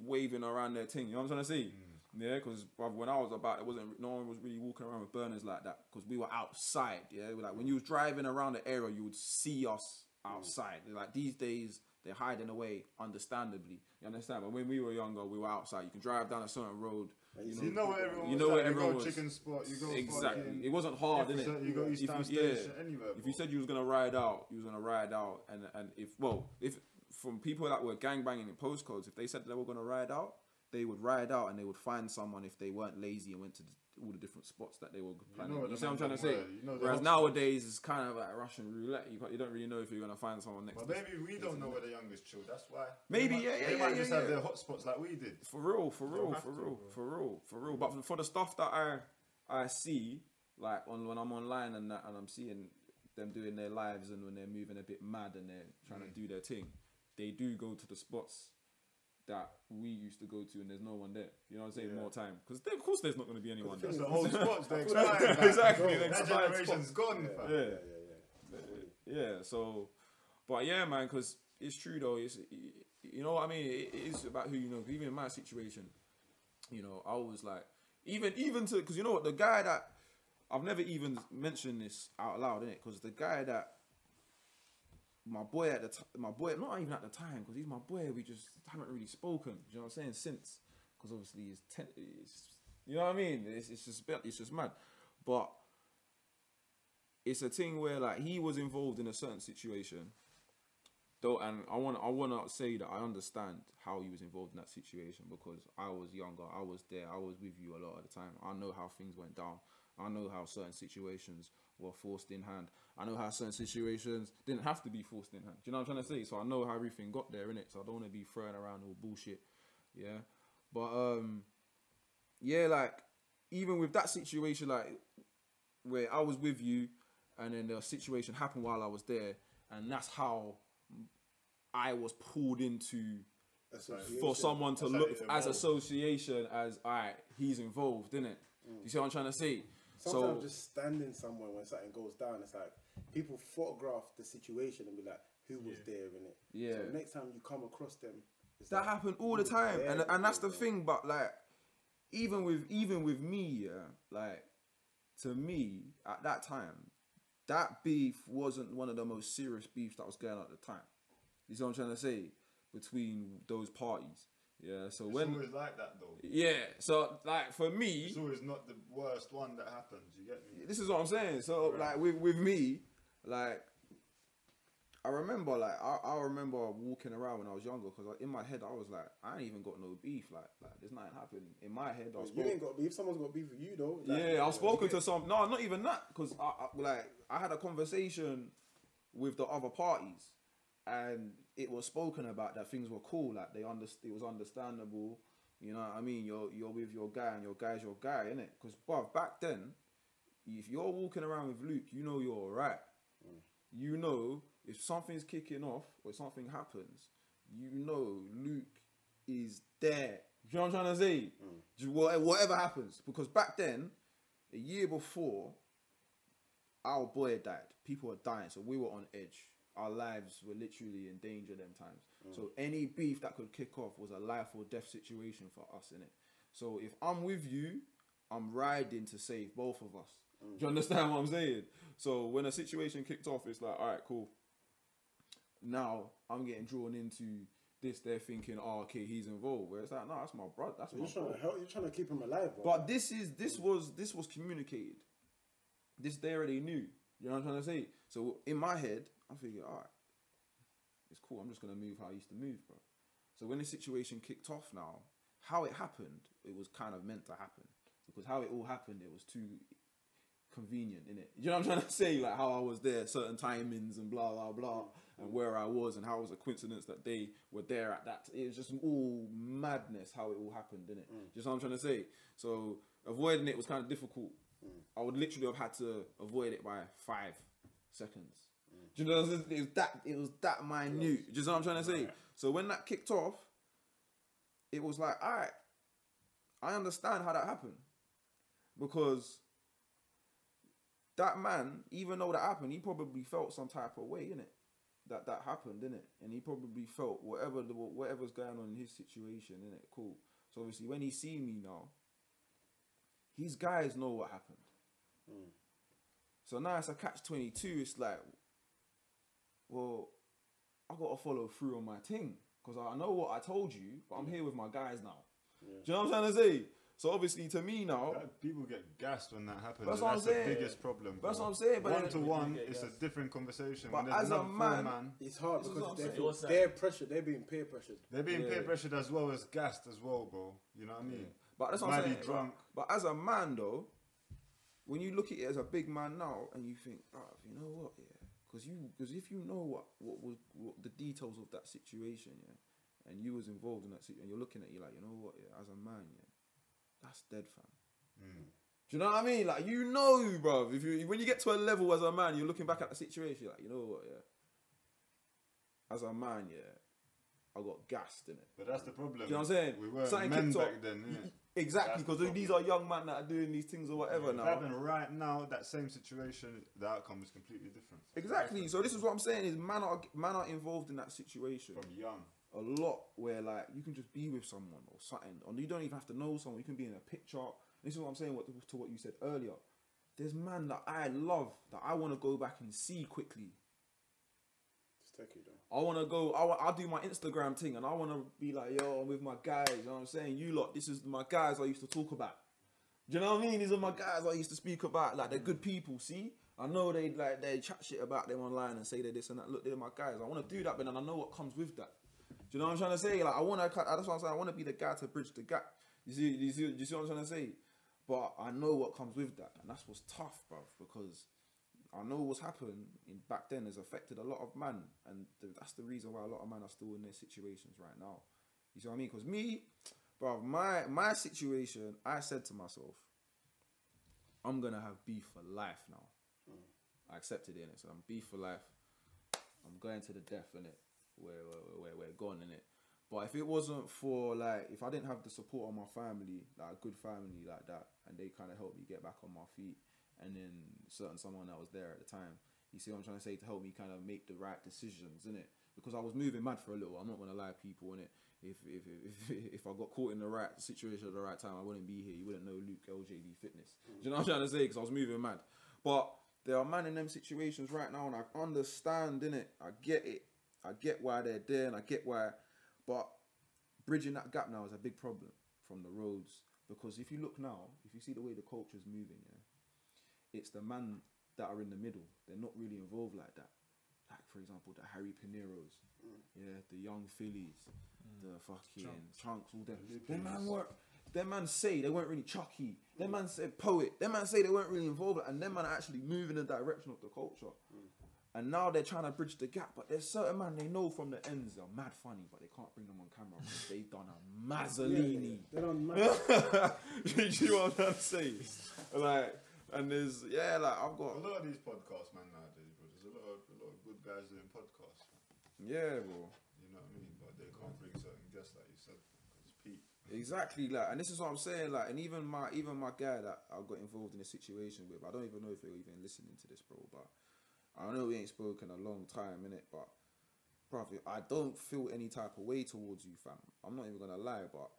C: waving around their thing. You know what I'm trying to say? Mm. Yeah, because when I was about, it wasn't. No one was really walking around with burners like that because we were outside. Yeah, like when you was driving around the area, you would see us outside. Like these days, they're hiding away, understandably. You understand? But when we were younger, we were outside. You can drive down a certain road.
B: And
A: You know where everyone
C: You
A: was
C: know
A: at,
C: where
A: you
C: everyone
A: go
C: was.
A: chicken spot, you go
C: Exactly.
A: fucking-
C: It wasn't hard,
A: If
C: innit?
A: you- You go
C: If
A: East Town
C: you- yeah.
A: Station, anywhere.
C: If you said you was gonna ride out, you was gonna ride out, and and if well, if from people that were gangbanging in postcodes, if they said they were gonna ride out, they would ride out and they would find someone if they weren't lazy and went to all the different spots that they were planning.
A: know
C: You, see what I'm trying to say?
A: you know
C: Whereas
A: hot
C: nowadays it's kind of like Russian roulette. You, you don't really know if you're gonna find someone next.
A: But
C: to
A: maybe we don't know where the youngest chill. That's why.
C: Maybe,
A: might,
C: yeah, yeah,
A: They
C: yeah,
A: might
C: yeah,
A: just have
C: yeah.
A: their hotspots like we did.
C: For real, for real, for real,
A: bro.
C: for real, for real. But for, for the stuff that I I see, like on when I'm online and that, and I'm seeing them doing their lives and when they're moving a bit mad and they're trying
A: Mm.
C: to do their thing, they do go to the spots that we used to go to and there's no one there. You know what I'm saying?
A: Yeah.
C: More time because of course there's not going to be anyone there.
A: That's the old spots. They're
B: I feel like-
A: expired. man.
C: Exactly,
A: That
C: they're expired
A: generation's gone,
B: Yeah.
C: Yeah.
B: yeah, yeah, yeah.
C: Yeah, so, but yeah, man, because it's true though. It's you know what I mean. It, it is about who you know. Even in my situation, you know, I was like, even even to because you know what the guy that I've never even mentioned this out loud in it because the guy that my boy at the t- my boy not even at the time because he's my boy. We just haven't really spoken. You know what I'm saying since because obviously he's ten. It's, you know what I mean? It's, it's just it's just mad, but it's a thing where like he was involved in a certain situation though and i want i want to say that i understand how he was involved in that situation because i was younger i was there i was with you a lot of the time i know how things went down i know how certain situations were forced in hand i know how certain situations didn't have to be forced in hand do you know what i'm trying to say so i know how everything got there in it so i don't want to be throwing around all bullshit yeah but um yeah like even with that situation like where I was with you, and then the situation happened while I was there, and that's how I was pulled into
B: Association.
C: for someone to look as
A: involved.
C: association as alright, he's involved, innit? You see what I'm trying to say?
B: Sometimes
C: so
B: just standing somewhere when something goes down, it's like people photograph the situation and be like, "Who was there in it?"
C: Yeah.
B: So next time you come across them, it's
C: that
B: like,
C: happened all the time, and and that's the thing. But like, even with even with me, yeah, like to me at that time, that beef wasn't one of the most serious beefs that was going on at the time. You see what I'm trying to say between those parties. Yeah. So
A: It's
C: when
A: always like that though.
C: yeah, so like for me,
A: It's always not the worst one that happens. You get me?
C: this is what I'm saying. So like with with me, like I remember like I, I remember walking around when I was younger because in my head I was like I ain't even got no beef like like there's nothing happening in my head I was
B: You ain't got beef. Someone's got beef with you though. Like,
C: yeah, I've spoken to some. No, not even that, because I, I like I had a conversation with the other parties, and it was spoken about that things were cool. Like they underst- it was understandable. You know what I mean? You're you're with your guy, and your guy's your guy, innit? Because bruv, back then, if you're walking around with Luke, you know you're alright. Mm. You know if something's kicking off or something happens, you know Luke is there. Do you know what I'm trying to say? Mm. Wha- Whatever happens, because back then, a year before, our boy died. People were dying, so we were on edge. Our lives were literally in danger them times. Mm. So any beef that could kick off was a life or death situation for us, in it. So if I'm with you, I'm riding to save both of us. Mm. Do you understand what I'm saying? So when a situation kicked off, it's like, all right, cool. Now I'm getting drawn into this. They're thinking, oh, okay, he's involved. Where it's like, no, that's my brother. That's my
B: You're trying
C: bro.
B: to help. You're trying to keep him alive. Bro.
C: But this is this was this was communicated. This they already knew. You know what I'm trying to say? So in my head, I'm thinking, all right, it's cool. I'm just gonna move how I used to move, bro. So when the situation kicked off now, how it happened, it was kind of meant to happen because how it all happened, it was too convenient, innit? You know what I'm trying to say? Like how I was there, certain timings and blah blah blah, and where I was, and how it was a coincidence that they were there at that. It was just all madness how it all happened, innit? Mm. Just what I'm trying to say. So avoiding it was kind of difficult. Mm. I would literally have had to avoid it by five seconds. Do you know? what I'm saying? It was that. It was that minute. Do you know what I'm trying to say? So when that kicked off, it was like, all right, I understand how that happened because that man, even though that happened, he probably felt some type of way in it. That that happened, innit? And he probably felt whatever the whatever's going on in his situation, innit? Cool. So obviously, when he see me now, his guys know what happened. Mm. So now it's a catch twenty two. It's like, well, I gotta follow through on my thing because I know what I told you, but I'm here with my guys now. Do you know what I'm trying to say? So obviously, to me now,
A: That- people get gassed when that happens.
C: That's
A: and
C: what I'm
A: the
C: saying.
A: biggest problem.
C: That's
A: bro.
C: what I'm saying, but
A: one
C: then-
A: to one, it's a different conversation.
C: But
A: when there's
C: as a
A: another four
C: man-
B: it's hard
C: This is
B: because
C: what I'm
B: they're,
C: saying.
D: What's that?
B: they're pressured. They're being peer pressured.
A: they're being
C: Yeah.
A: peer pressured as well as gassed as well, bro. You know what I mean?
C: But that's what I'm
A: Might be
C: saying.
A: drunk.
C: But, but as a man, though, when you look at it as a big man now, and you think, oh, you know what, yeah, because you, because if you know what what was what the details of that situation, yeah, and you was involved in that, situation, and you're looking at you like, you know what, yeah, as a man, yeah, that's dead, fam.
A: Mm.
C: Do you know what I mean? Like you know, bro. If you when you get to a level as a man, you're looking back at the situation, you're like, you know what, yeah. As a man, yeah, I got gassed in it.
A: But that's the problem.
C: You know what I'm saying?
A: We weren't men back then. innit?
C: Exactly,
A: That's the
C: because these are young men that are doing these things or whatever
A: If
C: now.
A: happened right now, that same situation, the outcome is completely different.
C: Exactly. So this is what I'm saying: is man are man are involved in that situation
A: From young.
C: a lot, where like you can just be with someone or something, or you don't even have to know someone. You can be in a picture. This is what I'm saying. What to what you said earlier. There's man that I love that I want to go back and see quickly.
B: Though.
C: I want to go. I I do my Instagram thing, and I want to be like, yo, I'm with my guys. You know what I'm saying? You lot, this is my guys I used to talk about. Do you know what I mean? These are my guys I used to speak about. Like they're good people. See, I know they like they chat shit about them online and say they're this and that. Look, they're my guys. I want to do that, but then I know what comes with that. Do you know what I'm trying to say? Like I want to. That's what I'm saying. I want to be the guy to bridge the gap. You see? You see? You see what I'm trying to say? But I know what comes with that, and that's what's tough, bro. because I know what's happened in back then has affected a lot of man, and th- that's the reason why a lot of men are still in their situations right now. You see what I mean? Because me, bro, my my situation, I said to myself, I'm gonna have beef for life now. Mm. I accepted it, innit? So I'm beef for life. I'm going to the death in it, where where where we're gone in it. But if it wasn't for like, if I didn't have the support of my family, like a good family like that, and they kind of helped me get back on my feet, and then certain someone that was there at the time, you see what I'm trying to say to help me kind of make the right decisions in it. Because I was moving mad for a little. I'm not gonna lie, people in it. If if if if I got caught in the right situation at the right time, I wouldn't be here. You wouldn't know Luke LJB Fitness. Do you know what I'm trying to say? Because I was moving mad. But there are man in them situations right now, and I understand in it. I get it. I get why they're there, and I get why. But bridging that gap now is a big problem from the roads because if you look now, if you see the way the culture is moving, yeah, it's the man that are in the middle. They're not really involved like that. like for example, the Harry Pineros, mm. yeah, the Yung Fillys, mm. the fucking Chunkz, all them. Them man were, them man say they weren't really Chucky. Them man said poet. Them man say they weren't really involved, and them man are actually moving in the direction of the culture. Mm. And now they're trying to bridge the gap, but there's certain man they know from the ends are mad funny, but they can't bring them on camera because they've done a Mazzolini.
B: They don't
C: you
B: matter.
C: know what I'm trying to say? Like, and there's yeah, like I've got A
A: lot of these podcasts, man, nowadays, bro. There's a lot of a lot of good guys doing podcasts.
C: yeah, bro.
A: You know what I mean? But they can't bring certain guests, like you said, it's Pete.
C: Exactly, like, and this is what I'm saying, like, and even my even my guy that I got involved in a situation with, I don't even know if you're even listening to this, bro. But I know we ain't spoken a long time, innit? But, bro, I don't feel any type of way towards you, fam. I'm not even gonna lie, but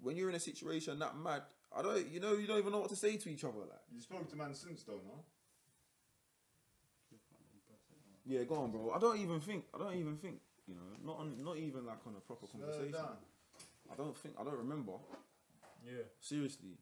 C: when you're in a situation that mad, I don't, you know, you don't even know what to say to each other, like.
A: You spoke to man since though, no?
C: Yeah, go on, bro. I don't even think, I don't even think, you know, not on, not even like on a proper
A: Slow
C: conversation.
A: down.
C: I don't think, I don't remember.
D: Yeah.
C: Seriously.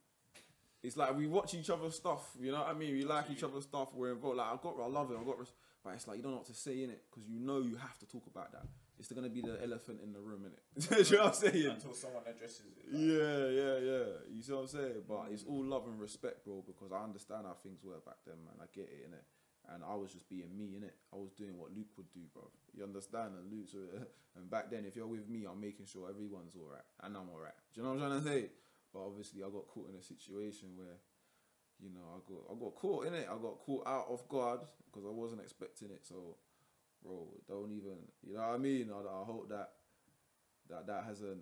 C: It's like we watch each other's stuff, you know what I mean? We like each other's stuff, we're involved. Like, I've got, I love it, I've got, but it's like you don't know what to say in it because you know you have to talk about that. It's gonna be the elephant in the room, innit? Do you know what I'm saying?
D: Until someone addresses it. like,
C: Yeah, yeah, yeah. You see what I'm saying? But mm. it's all love and respect, bro, because I understand how things were back then, man. I get it, innit? And I was just being me, innit? I was doing what Luke would do, bro. You understand? And Luke's, and back then, if you're with me, I'm making sure everyone's alright, and I'm alright. Do you know what I'm trying to say? But obviously, I got caught in a situation where, you know, I got, I got caught in it. I got caught out of guard because I wasn't expecting it. So, bro, don't even, you know what I mean? I, I hope that, that that hasn't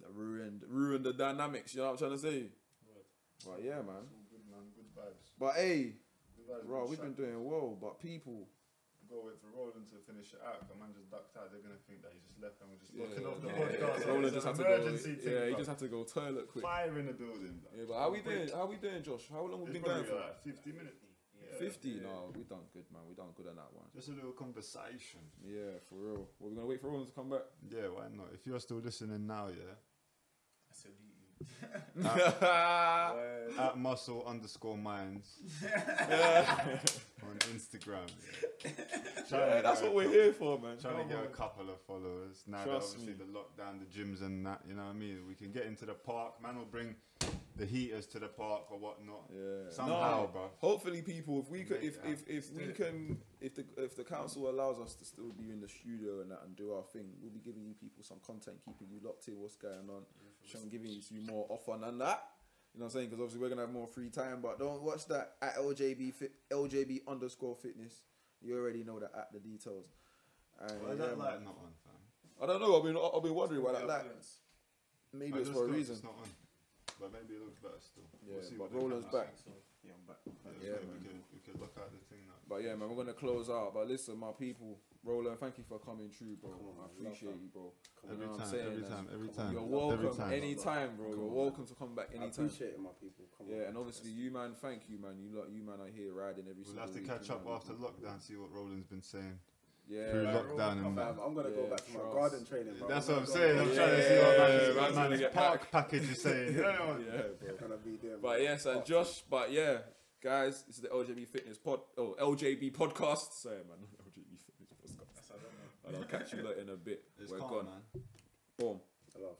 C: that ruined ruined the dynamics. You know what I'm trying to say? But yeah, man.
A: Good, man. Good vibes.
C: But hey,
A: vibes.
C: bro, we've been doing well. But people,
A: Go wait for Roland to finish it out. The man just ducked out. They're gonna think that he just left and we're just
C: yeah,
A: locking off the
C: yeah,
A: podcast.
C: yeah. Roland just had to go.
A: thing,
C: Yeah, he just had to go toilet quick.
A: fire in the building. bro.
C: Yeah, but how we doing? How we doing, Josh? How long we been going for?
A: like 50 minutes. Yeah.
C: Fifty? No, we done good, man. We done good on that one.
A: Just a little conversation.
C: Yeah, for real. Well, we're gonna wait for Roland to come back.
A: Yeah, why not? If you're still listening now, yeah,
D: I salute you.
A: at muscle underscore minds on Instagram. Yeah.
C: Yeah, that's what
A: a
C: we're here for, man.
A: Trying to
C: Come
A: get a couple of followers. Now that
C: Trust
A: obviously
C: me.
A: the lockdown, the gyms and that, you know what I mean? We can get into the park. Man will bring the heaters to the park or whatnot.
C: Yeah.
A: Somehow,
C: No,
A: bro.
C: Hopefully, people, if we could, if if, if we can, if the if the council allows us to still be in the studio and that and do our thing, we'll be giving you people some content, keeping you locked in. What's going on? Trying giving you more off on and that. You know what I'm saying? Because obviously we're gonna have more free time, but don't watch that at LJB fit, LJB underscore fitness. You already know that at the details. And
A: Why is
C: yeah,
A: that
C: man.
A: light not on, fam?
C: I don't know. I've been I've been wondering why that light. Maybe it's for a reason.
A: It's not on. But maybe it looks better still.
C: Yeah,
A: see
C: but
A: what
C: Roland's back.
A: out.
D: Yeah, I'm back.
A: Yeah,
C: Yeah, man.
A: we can we can look at the thing now.
C: But yeah, man, we're gonna close out. But listen, my people, Roland, thank you for coming through, bro.
B: Come on,
C: I appreciate you, bro.
A: Every
C: You know what I'm
A: time,
C: saying?
A: every
C: That's-
A: time, every time.
C: You're
A: Every
C: welcome
A: time.
C: anytime, bro.
B: Come
C: You're
B: on,
C: welcome to come back
B: I
C: anytime.
B: appreciate it, my people. Come
C: Yeah,
B: on.
C: and obviously you man, thank you man. You lot, you man are here riding every
A: We'll
C: single
A: have to catch up
C: man.
A: after lockdown, see what Roland's been saying.
C: Yeah,
A: through
C: like,
A: lockdown and
B: Fam,
A: that.
B: I'm gonna go back to my
C: trust.
B: garden training, bro.
A: That's
B: I'm
A: what I'm saying. I'm
B: back-
A: trying to see
C: Yeah,
A: what
C: yeah,
A: man's,
C: yeah,
A: what
C: man's trying to
A: man's
C: get
A: park
C: back.
A: package is saying. You know?
C: yeah.
B: Gonna be there.
C: But yes, and Josh, but yeah, guys, this is the LJB Fitness Pod, oh LJB Podcast. Sorry, man, LJB Fitness Podcast.
D: That's I don't know.
C: And I'll catch you later in a bit.
A: It's
C: We're
A: calm,
C: gone.
A: man.
C: Boom.
B: I love.